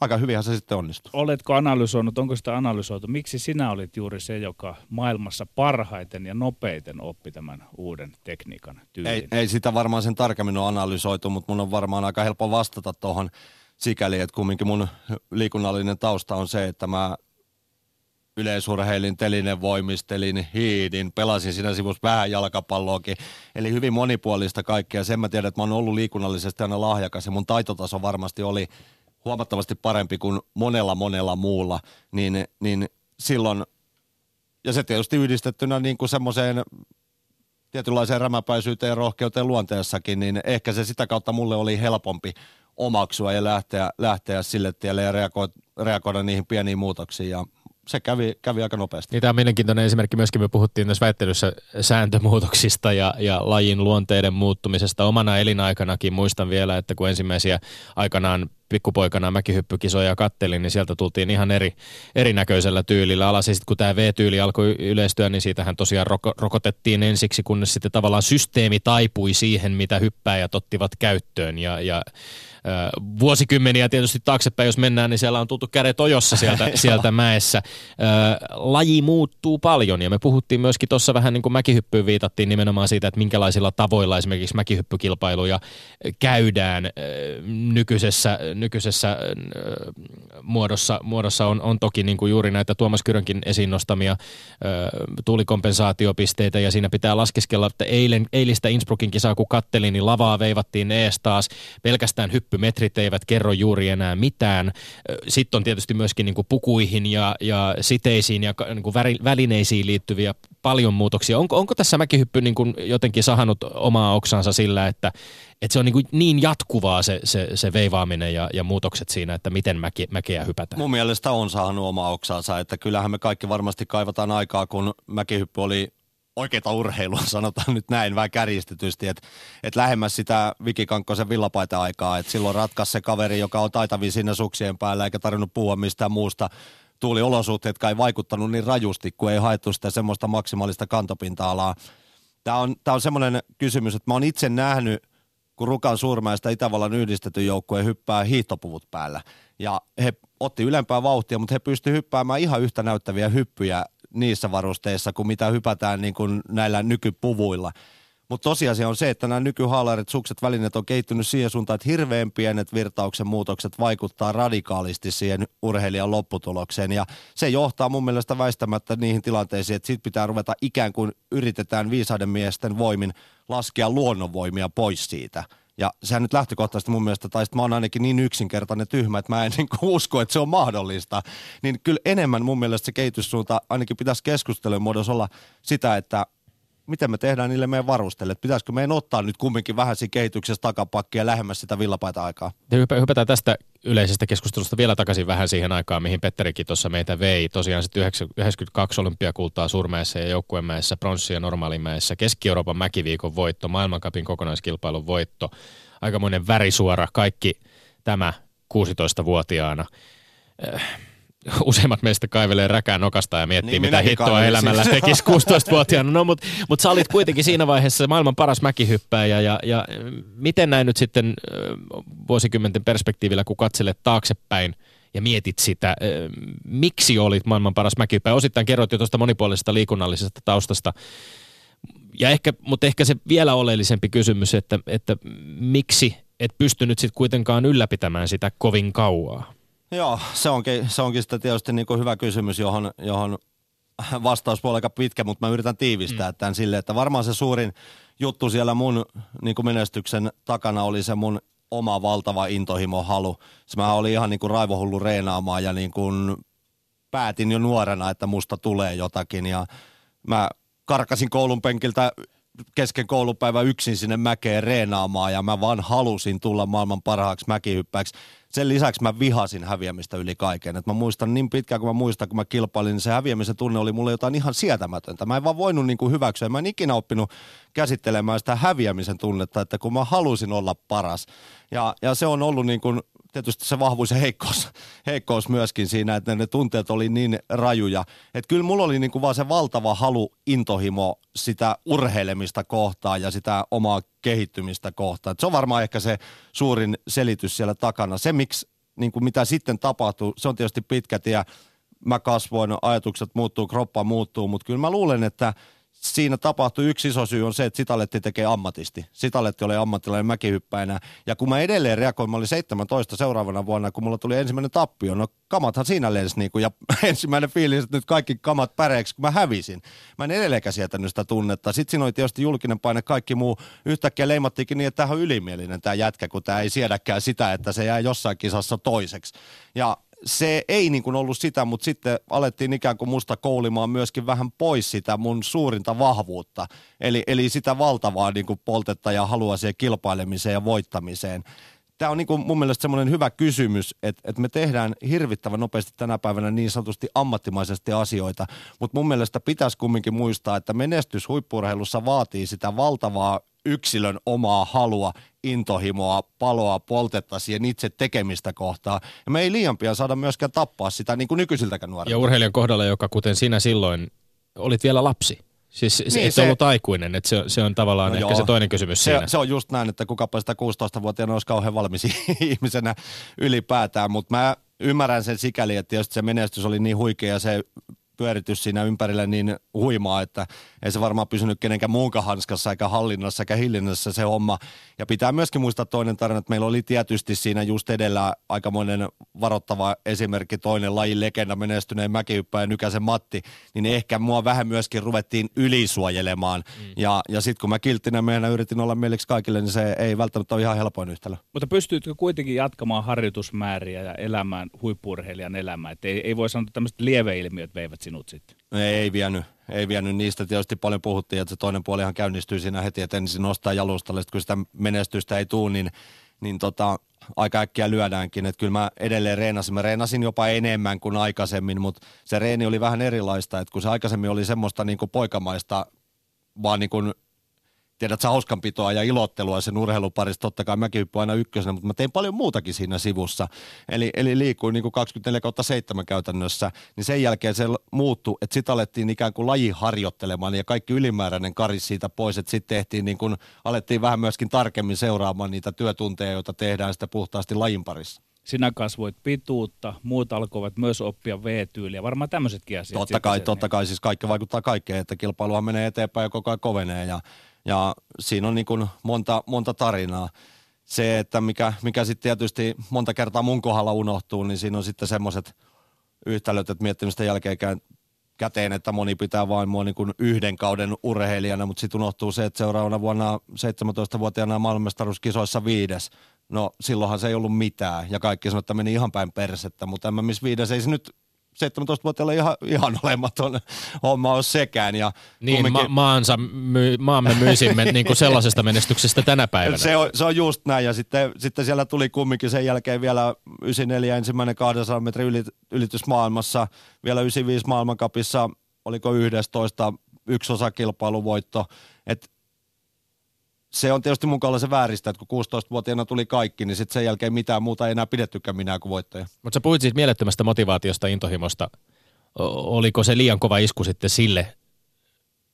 aika hyvinhän se sitten onnistui. Oletko analysoinut, onko sitä analysoitu, miksi sinä olit juuri se, joka maailmassa parhaiten ja nopeiten oppi tämän uuden tekniikan tyylin? Ei, ei sitä varmaan sen tarkemmin ole analysoitu, mutta mun on varmaan aika helppo vastata tuohon sikäli, että kumminkin mun liikunnallinen tausta on se, että mä yleisurheilin, telinen voimistelin, hiidin, pelasin siinä sivussa vähän jalkapalloakin. Eli hyvin monipuolista kaikkea. Sen mä tiedän, että mä oon ollut liikunnallisesti aina lahjakas ja mun taitotaso varmasti oli huomattavasti parempi kuin monella monella muulla. Niin, niin silloin, ja se tietysti yhdistettynä niin kuin semmoiseen tietynlaiseen rämäpäisyyteen ja rohkeuteen luonteessakin, niin ehkä se sitä kautta mulle oli helpompi omaksua ja lähteä, lähteä sille tielle ja reagoida, reagoida niihin pieniin muutoksiin. Ja se kävi, kävi aika nopeasti. Niin, tämä on mielenkiintoinen esimerkki myöskin, me puhuttiin tässä väittelyssä sääntömuutoksista ja, ja lajin luonteiden muuttumisesta. Omana elinaikanakin muistan vielä, että kun ensimmäisiä aikanaan pikkupoikana mäkihyppykisoja kattelin, niin sieltä tultiin ihan eri, erinäköisellä tyylillä alas. Ja sitten kun tämä V-tyyli alkoi yleistyä, niin siitähän tosiaan roko, rokotettiin ensiksi, kunnes sitten tavallaan systeemi taipui siihen, mitä hyppääjät ottivat käyttöön. Ja, ja vuosikymmeniä tietysti taaksepäin, jos mennään, niin siellä on tultu kädet ojossa sieltä, sieltä mäessä. Laji muuttuu paljon ja me puhuttiin myöskin tuossa vähän niin kuin mäkihyppyyn viitattiin nimenomaan siitä, että minkälaisilla tavoilla esimerkiksi mäkihyppykilpailuja käydään nykyisessä, nykyisessä muodossa, muodossa on, on toki niin kuin juuri näitä Tuomas Kyrönkin esiin nostamia tuulikompensaatiopisteitä ja siinä pitää laskeskella, että eilen, eilistä Innsbruckin kisaa kun kattelin, niin lavaa veivattiin ees taas pelkästään hyppy hyppymetrit eivät kerro juuri enää mitään. Sitten on tietysti myöskin niin kuin pukuihin ja, ja siteisiin ja niin kuin välineisiin liittyviä paljon muutoksia. Onko, onko tässä mäkihyppy niin kuin jotenkin sahannut omaa oksansa sillä, että, että se on niin, kuin niin jatkuvaa se, se, se veivaaminen ja, ja muutokset siinä, että miten mäki, mäkeä hypätään? Mun mielestä on saanut omaa oksansa, että kyllähän me kaikki varmasti kaivataan aikaa, kun mäkihyppy oli oikeita urheilua, sanotaan nyt näin vähän kärjistetysti, että et lähemmäs sitä Viki Kankkosen villapaita-aikaa, että silloin ratkaisi se kaveri, joka on taitavin siinä suksien päällä eikä tarvinnut puhua mistään muusta tuuliolosuhteet, ei vaikuttanut niin rajusti, kun ei haettu sitä semmoista maksimaalista kantopinta-alaa. Tämä on, on semmoinen kysymys, että mä oon itse nähnyt kun Rukan Suurmäestä Itävallan yhdistetyn joukkueen hyppää hiihtopuvut päällä. Ja he otti ylempää vauhtia, mutta he pystyivät hyppäämään ihan yhtä näyttäviä hyppyjä niissä varusteissa kuin mitä hypätään niin kuin näillä nykypuvuilla. Mutta tosiasia on se, että nämä nykyhaalarit, sukset, välineet on kehittynyt siihen suuntaan, että hirveän pienet virtauksen muutokset vaikuttaa radikaalisti siihen urheilijan lopputulokseen. Ja se johtaa mun mielestä väistämättä niihin tilanteisiin, että siitä pitää ruveta ikään kuin yritetään viisaiden miesten voimin laskea luonnonvoimia pois siitä. Ja sehän nyt lähtökohtaisesti mun mielestä, tai mä oon ainakin niin yksinkertainen tyhmä, että mä en niin usko, että se on mahdollista. Niin kyllä enemmän mun mielestä se kehityssuunta ainakin pitäisi keskustelun muodossa olla sitä, että miten me tehdään niille meidän varustelle. Pitäisikö meidän ottaa nyt kumminkin vähän siinä kehityksessä takapakkia lähemmäs sitä villapaita aikaa? Hypätään tästä yleisestä keskustelusta vielä takaisin vähän siihen aikaan, mihin Petterikin tuossa meitä vei. Tosiaan sitten 92 olympiakultaa Surmeessa ja Joukkuemäessä, Pronssia Normaalimäessä, Keski-Euroopan mäkiviikon voitto, maailmankapin kokonaiskilpailun voitto, aikamoinen värisuora, kaikki tämä 16-vuotiaana useimmat meistä kaivelee räkää nokasta ja miettii, niin, mitä hittoa kaivelin. elämällä tekisi 16-vuotiaana. No, mutta mut sä olit kuitenkin siinä vaiheessa maailman paras mäkihyppääjä ja, ja miten näin nyt sitten vuosikymmenten perspektiivillä, kun katselet taaksepäin ja mietit sitä, miksi olit maailman paras mäkihyppääjä? Osittain kerroit jo tuosta monipuolisesta liikunnallisesta taustasta, ja ehkä, mutta ehkä se vielä oleellisempi kysymys, että, että miksi et pystynyt sitten kuitenkaan ylläpitämään sitä kovin kauaa? Joo, se onkin, se onkin sitten tietysti niin kuin hyvä kysymys, johon, johon vastaus voi aika pitkä, mutta mä yritän tiivistää mm. tämän silleen, että varmaan se suurin juttu siellä mun niin kuin menestyksen takana oli se mun oma valtava intohimo halu. Se mä olin ihan niin kuin raivohullu reenaamaan ja niin kuin päätin jo nuorena, että musta tulee jotakin ja mä karkasin koulun penkiltä kesken koulupäivä yksin sinne mäkeen reenaamaan ja mä vaan halusin tulla maailman parhaaksi mäkihyppäiksi sen lisäksi mä vihasin häviämistä yli kaiken. Et mä muistan niin pitkään kuin mä muistan, kun mä kilpailin, niin se häviämisen tunne oli mulle jotain ihan sietämätöntä. Mä en vaan voinut niin kuin hyväksyä. Mä en ikinä oppinut käsittelemään sitä häviämisen tunnetta, että kun mä halusin olla paras. Ja, ja se on ollut niin kuin tietysti se vahvuus ja heikkous, heikkous myöskin siinä, että ne tunteet oli niin rajuja. Että kyllä mulla oli niin kuin vaan se valtava halu, intohimo sitä urheilemista kohtaan ja sitä omaa kehittymistä kohtaan. Et se on varmaan ehkä se suurin selitys siellä takana. Se, miksi, niin kuin mitä sitten tapahtuu, se on tietysti pitkä tie. Mä kasvoin, ajatukset muuttuu, kroppa muuttuu, mutta kyllä mä luulen, että – siinä tapahtui yksi iso syy on se, että Sitaletti tekee ammatisti. Sitaletti oli ammattilainen mäkihyppäinä. Ja kun mä edelleen reagoin, mä olin 17 seuraavana vuonna, kun mulla tuli ensimmäinen tappio. No kamathan siinä lensi niin kuin, ja ensimmäinen fiilis, että nyt kaikki kamat päreiksi, kun mä hävisin. Mä en edelleenkään sietänyt sitä tunnetta. Sitten siinä oli tietysti julkinen paine, kaikki muu. Yhtäkkiä leimattiinkin niin, että tämä on ylimielinen tämä jätkä, kun tämä ei siedäkään sitä, että se jää jossain kisassa toiseksi. Ja se ei niin kuin ollut sitä, mutta sitten alettiin ikään kuin musta koulimaan myöskin vähän pois sitä mun suurinta vahvuutta. Eli, eli sitä valtavaa niin kuin poltetta ja halua siihen kilpailemiseen ja voittamiseen. Tämä on niin kuin mun mielestä semmoinen hyvä kysymys, että, että me tehdään hirvittävän nopeasti tänä päivänä niin sanotusti ammattimaisesti asioita, mutta mun mielestä pitäisi kumminkin muistaa, että menestys huippurheilussa vaatii sitä valtavaa yksilön omaa halua, intohimoa, paloa, poltetta siihen itse tekemistä kohtaa. Ja me ei liian pian saada myöskään tappaa sitä niin kuin nykyisiltäkään nuorilta. Ja urheilijan kohdalla, joka kuten sinä silloin olit vielä lapsi. Siis niin, et se, ollut aikuinen, että se, se on tavallaan no ehkä joo, se toinen kysymys se, siinä. Se on just näin, että kukapa sitä 16-vuotiaana olisi kauhean valmis ihmisenä ylipäätään, mutta mä ymmärrän sen sikäli, että tietysti se menestys oli niin huikea ja se pyöritys siinä ympärillä niin huimaa, että ei se varmaan pysynyt kenenkään muunkaan hanskassa eikä hallinnassa eikä hillinnässä se homma. Ja pitää myöskin muistaa toinen tarina, että meillä oli tietysti siinä just edellä aikamoinen varoittava esimerkki, toinen lajin legenda menestyneen mäkihyppäjä Nykäsen Matti, niin ehkä mua vähän myöskin ruvettiin ylisuojelemaan. Mm. Ja, ja sitten kun mä kilttinä meidän yritin olla mieliksi kaikille, niin se ei välttämättä ole ihan helpoin yhtälö. Mutta pystyitkö kuitenkin jatkamaan harjoitusmääriä ja elämään huippurheilijan elämää? Et ei, ei voi sanoa, että tämmöiset lieveilmiöt veivät sinut sitten. Ei vienyt, ei vienyt niistä. Tietysti paljon puhuttiin, että se toinen puolihan käynnistyy siinä heti, että ensin nostaa jalustalle. Sitten kun sitä menestystä ei tule, niin, niin tota, aika äkkiä lyödäänkin. Että kyllä mä edelleen reenasin. Mä reenasin jopa enemmän kuin aikaisemmin, mutta se reeni oli vähän erilaista. Että kun se aikaisemmin oli semmoista niin kuin poikamaista, vaan niin kuin tiedät hauskanpitoa ja ilottelua sen urheiluparissa. Totta kai mäkin hyppyin aina ykkösenä, mutta mä tein paljon muutakin siinä sivussa. Eli, eli liikuin niin kuin 24 7 käytännössä. Niin sen jälkeen se muuttui, että sitten alettiin ikään kuin laji harjoittelemaan ja kaikki ylimääräinen karis siitä pois. Että sitten tehtiin niin kuin, alettiin vähän myöskin tarkemmin seuraamaan niitä työtunteja, joita tehdään sitä puhtaasti lajin parissa sinä kasvoit pituutta, muut alkoivat myös oppia V-tyyliä. Varmaan tämmöisetkin asiat. Totta kai, totta kai, siis kaikki vaikuttaa kaikkeen, että kilpailua menee eteenpäin ja koko ajan kovenee ja, ja siinä on niin kuin monta, monta tarinaa. Se, että mikä, mikä sitten tietysti monta kertaa mun kohdalla unohtuu, niin siinä on sitten semmoiset yhtälöt, että miettimistä jälkeenkään käteen, että moni pitää vain mua niin kuin yhden kauden urheilijana, mutta sitten unohtuu se, että seuraavana vuonna 17-vuotiaana maailmanmestaruuskisoissa viides. No silloinhan se ei ollut mitään ja kaikki sanoivat, että meni ihan päin persettä, mutta en mä missä viides ei se nyt 17-vuotiaalla ihan, ihan olematon homma on sekään. Ja niin, kumminkin... ma- maansa my, maamme myisimme niin kuin sellaisesta menestyksestä tänä päivänä. Se on, se on just näin ja sitten, sitten siellä tuli kumminkin sen jälkeen vielä 94 ensimmäinen 200 metrin ylit, ylitys maailmassa, vielä 95 maailmankapissa, oliko 11 yksi osa kilpailuvoitto. Se on tietysti mun se vääristä, että kun 16-vuotiaana tuli kaikki, niin sitten sen jälkeen mitään muuta ei enää pidettykään minä kuin voittaja. Mutta sä puhuit siitä mielettömästä motivaatiosta, intohimosta. Oliko se liian kova isku sitten sille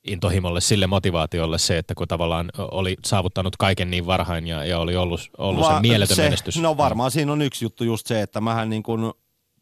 intohimolle, sille motivaatiolle se, että kun tavallaan oli saavuttanut kaiken niin varhain ja, ja oli ollut, ollut Va- se mieletön se, menestys? No varmaan siinä on yksi juttu just se, että mähän niin kuin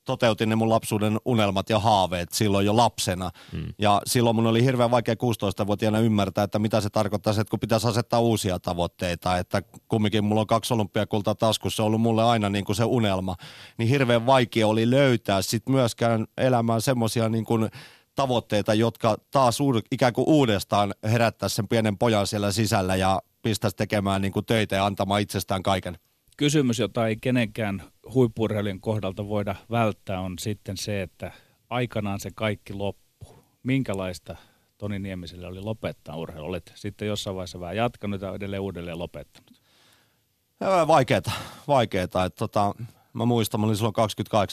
toteutin ne mun lapsuuden unelmat ja haaveet silloin jo lapsena. Hmm. Ja silloin mun oli hirveän vaikea 16-vuotiaana ymmärtää, että mitä se tarkoittaa, että kun pitäisi asettaa uusia tavoitteita. Että kumminkin mulla on kaksi olympiakultaa taskussa, se on ollut mulle aina niin kuin se unelma. Niin hirveän vaikea oli löytää sit myöskään elämään semmoisia niin kuin tavoitteita, jotka taas uud, ikään kuin uudestaan herättää sen pienen pojan siellä sisällä ja pistäisi tekemään niin kuin töitä ja antamaan itsestään kaiken kysymys, jota ei kenenkään huippurheilijan kohdalta voida välttää, on sitten se, että aikanaan se kaikki loppu. Minkälaista Toni Niemiselle oli lopettaa urheilu? Olet sitten jossain vaiheessa vähän jatkanut ja edelleen uudelleen lopettanut. Vaikeeta, vaikeeta. Että tota, mä muistan, mä olin silloin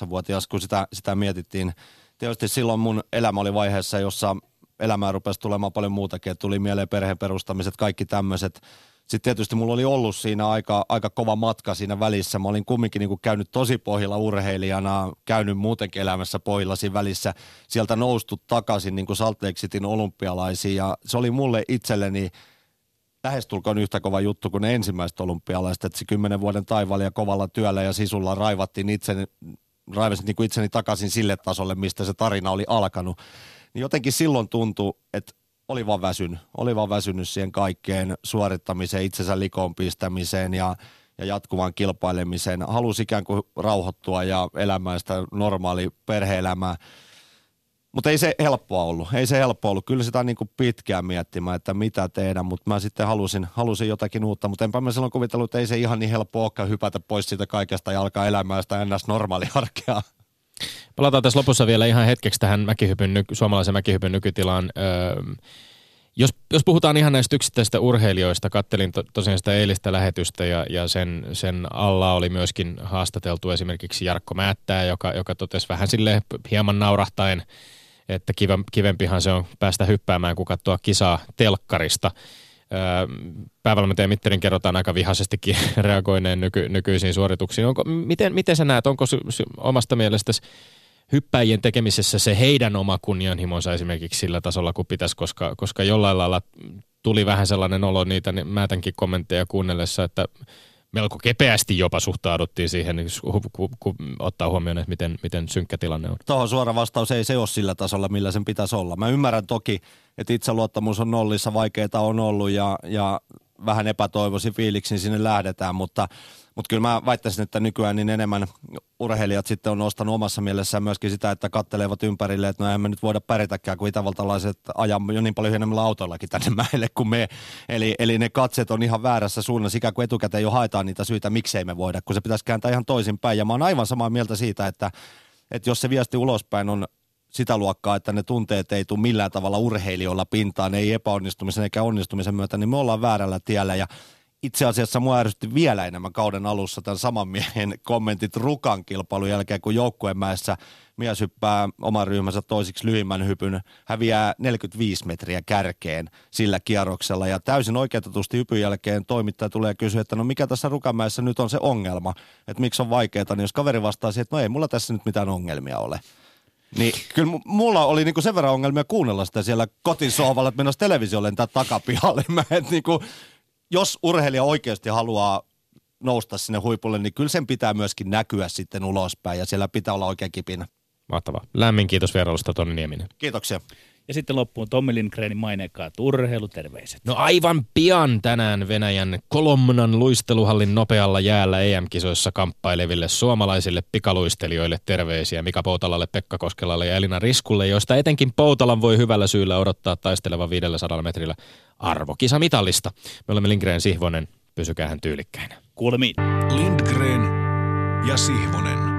28-vuotias, kun sitä, sitä mietittiin. Tietysti silloin mun elämä oli vaiheessa, jossa elämää rupesi tulemaan paljon muutakin. Tuli mieleen perheen perustamiset, kaikki tämmöiset sitten tietysti mulla oli ollut siinä aika, aika kova matka siinä välissä. Mä olin kumminkin niin kuin käynyt tosi pohjilla urheilijana, käynyt muutenkin elämässä pohjilla siinä välissä. Sieltä noustu takaisin niin kuin Salt Lake Cityn olympialaisiin ja se oli mulle itselleni lähestulkoon yhtä kova juttu kuin ne ensimmäiset olympialaiset. Että se kymmenen vuoden taivaalla ja kovalla työllä ja sisulla raivattiin itseni, raivasin niin kuin itseni takaisin sille tasolle, mistä se tarina oli alkanut. Niin jotenkin silloin tuntui, että oli vaan väsynyt. Oli vaan väsynyt siihen kaikkeen suorittamiseen, itsensä likoon pistämiseen ja, ja jatkuvaan kilpailemiseen. Halusi ikään kuin rauhoittua ja elämään sitä normaali perhe-elämää. Mutta ei se helppoa ollut. Ei se helppoa ollut. Kyllä sitä niin kuin pitkään miettimään, että mitä tehdä, mutta mä sitten halusin, halusin jotakin uutta. Mutta enpä mä silloin kuvitellut, että ei se ihan niin helppo olekaan hypätä pois siitä kaikesta ja alkaa elämään sitä ennäs normaali arkea. Palataan tässä lopussa vielä ihan hetkeksi tähän mäkihypyn, suomalaisen mäkihypyn nykytilaan. Öö, jos, jos puhutaan ihan näistä yksittäisistä urheilijoista, kattelin to, tosiaan sitä eilistä lähetystä ja, ja sen, sen alla oli myöskin haastateltu esimerkiksi Jarkko Määttää, joka, joka totesi vähän sille hieman naurahtaen, että kivempihan se on päästä hyppäämään kuin katsoa kisaa telkkarista. Päävalmentaja Mitterin kerrotaan aika vihaisestikin reagoineen nyky, nykyisiin suorituksiin. Onko, miten, miten sä näet, onko omasta mielestäsi hyppäjien tekemisessä se heidän oma kunnianhimonsa esimerkiksi sillä tasolla, kun pitäisi, koska, koska jollain lailla tuli vähän sellainen olo niitä niin tämänkin kommentteja kuunnellessa, että melko kepeästi jopa suhtauduttiin siihen, kun, kun, ottaa huomioon, että miten, miten synkkä tilanne on. Tuohon suora vastaus ei se ole sillä tasolla, millä sen pitäisi olla. Mä ymmärrän toki, että itseluottamus on nollissa, vaikeita on ollut ja, ja vähän epätoivoisin fiiliksin sinne lähdetään, mutta – mutta kyllä mä väittäisin, että nykyään niin enemmän urheilijat sitten on nostanut omassa mielessään myöskin sitä, että kattelevat ympärille, että no eihän me nyt voida pärjätäkään, kun itävaltalaiset ajaa jo niin paljon hienommilla autoillakin tänne mäelle kuin me. Eli, eli ne katset on ihan väärässä suunnassa, ikään kuin etukäteen jo haetaan niitä syitä, miksei me voida, kun se pitäisi kääntää ihan toisinpäin. Ja mä oon aivan samaa mieltä siitä, että, että jos se viesti ulospäin on sitä luokkaa, että ne tunteet ei tule millään tavalla urheilijoilla pintaan, ei epäonnistumisen eikä onnistumisen myötä, niin me ollaan väärällä tiellä. Ja itse asiassa mua ärsytti vielä enemmän kauden alussa tämän saman miehen kommentit Rukan kilpailun jälkeen, kun joukkuemäessä mies hyppää oman ryhmänsä toisiksi lyhimmän hypyn, häviää 45 metriä kärkeen sillä kierroksella ja täysin oikeutetusti hypyn jälkeen toimittaja tulee kysyä, että no mikä tässä Rukamäessä nyt on se ongelma, että miksi on vaikeaa, niin jos kaveri vastaa siihen, että no ei mulla tässä nyt mitään ongelmia ole. Niin kyllä mulla oli niinku sen verran ongelmia kuunnella sitä siellä kotisohvalla, että mennä televisiolle tai takapihalle. Mä et niinku, jos urheilija oikeasti haluaa nousta sinne huipulle, niin kyllä sen pitää myöskin näkyä sitten ulospäin ja siellä pitää olla oikein kipinä. Mahtavaa. Lämmin kiitos vierailusta Toni Nieminen. Kiitoksia. Ja sitten loppuun Tommi Lindgrenin maineikkaat urheiluterveiset. No aivan pian tänään Venäjän Kolomnan luisteluhallin nopealla jäällä EM-kisoissa kamppaileville suomalaisille pikaluistelijoille terveisiä Mika Poutalalle, Pekka Koskelalle ja Elina Riskulle, joista etenkin Poutalan voi hyvällä syyllä odottaa taisteleva 500 metrillä arvokisamitalista. Me olemme Lindgren Sihvonen, pysykää hän tyylikkäinä. Kuulemiin. Lindgren ja Sihvonen.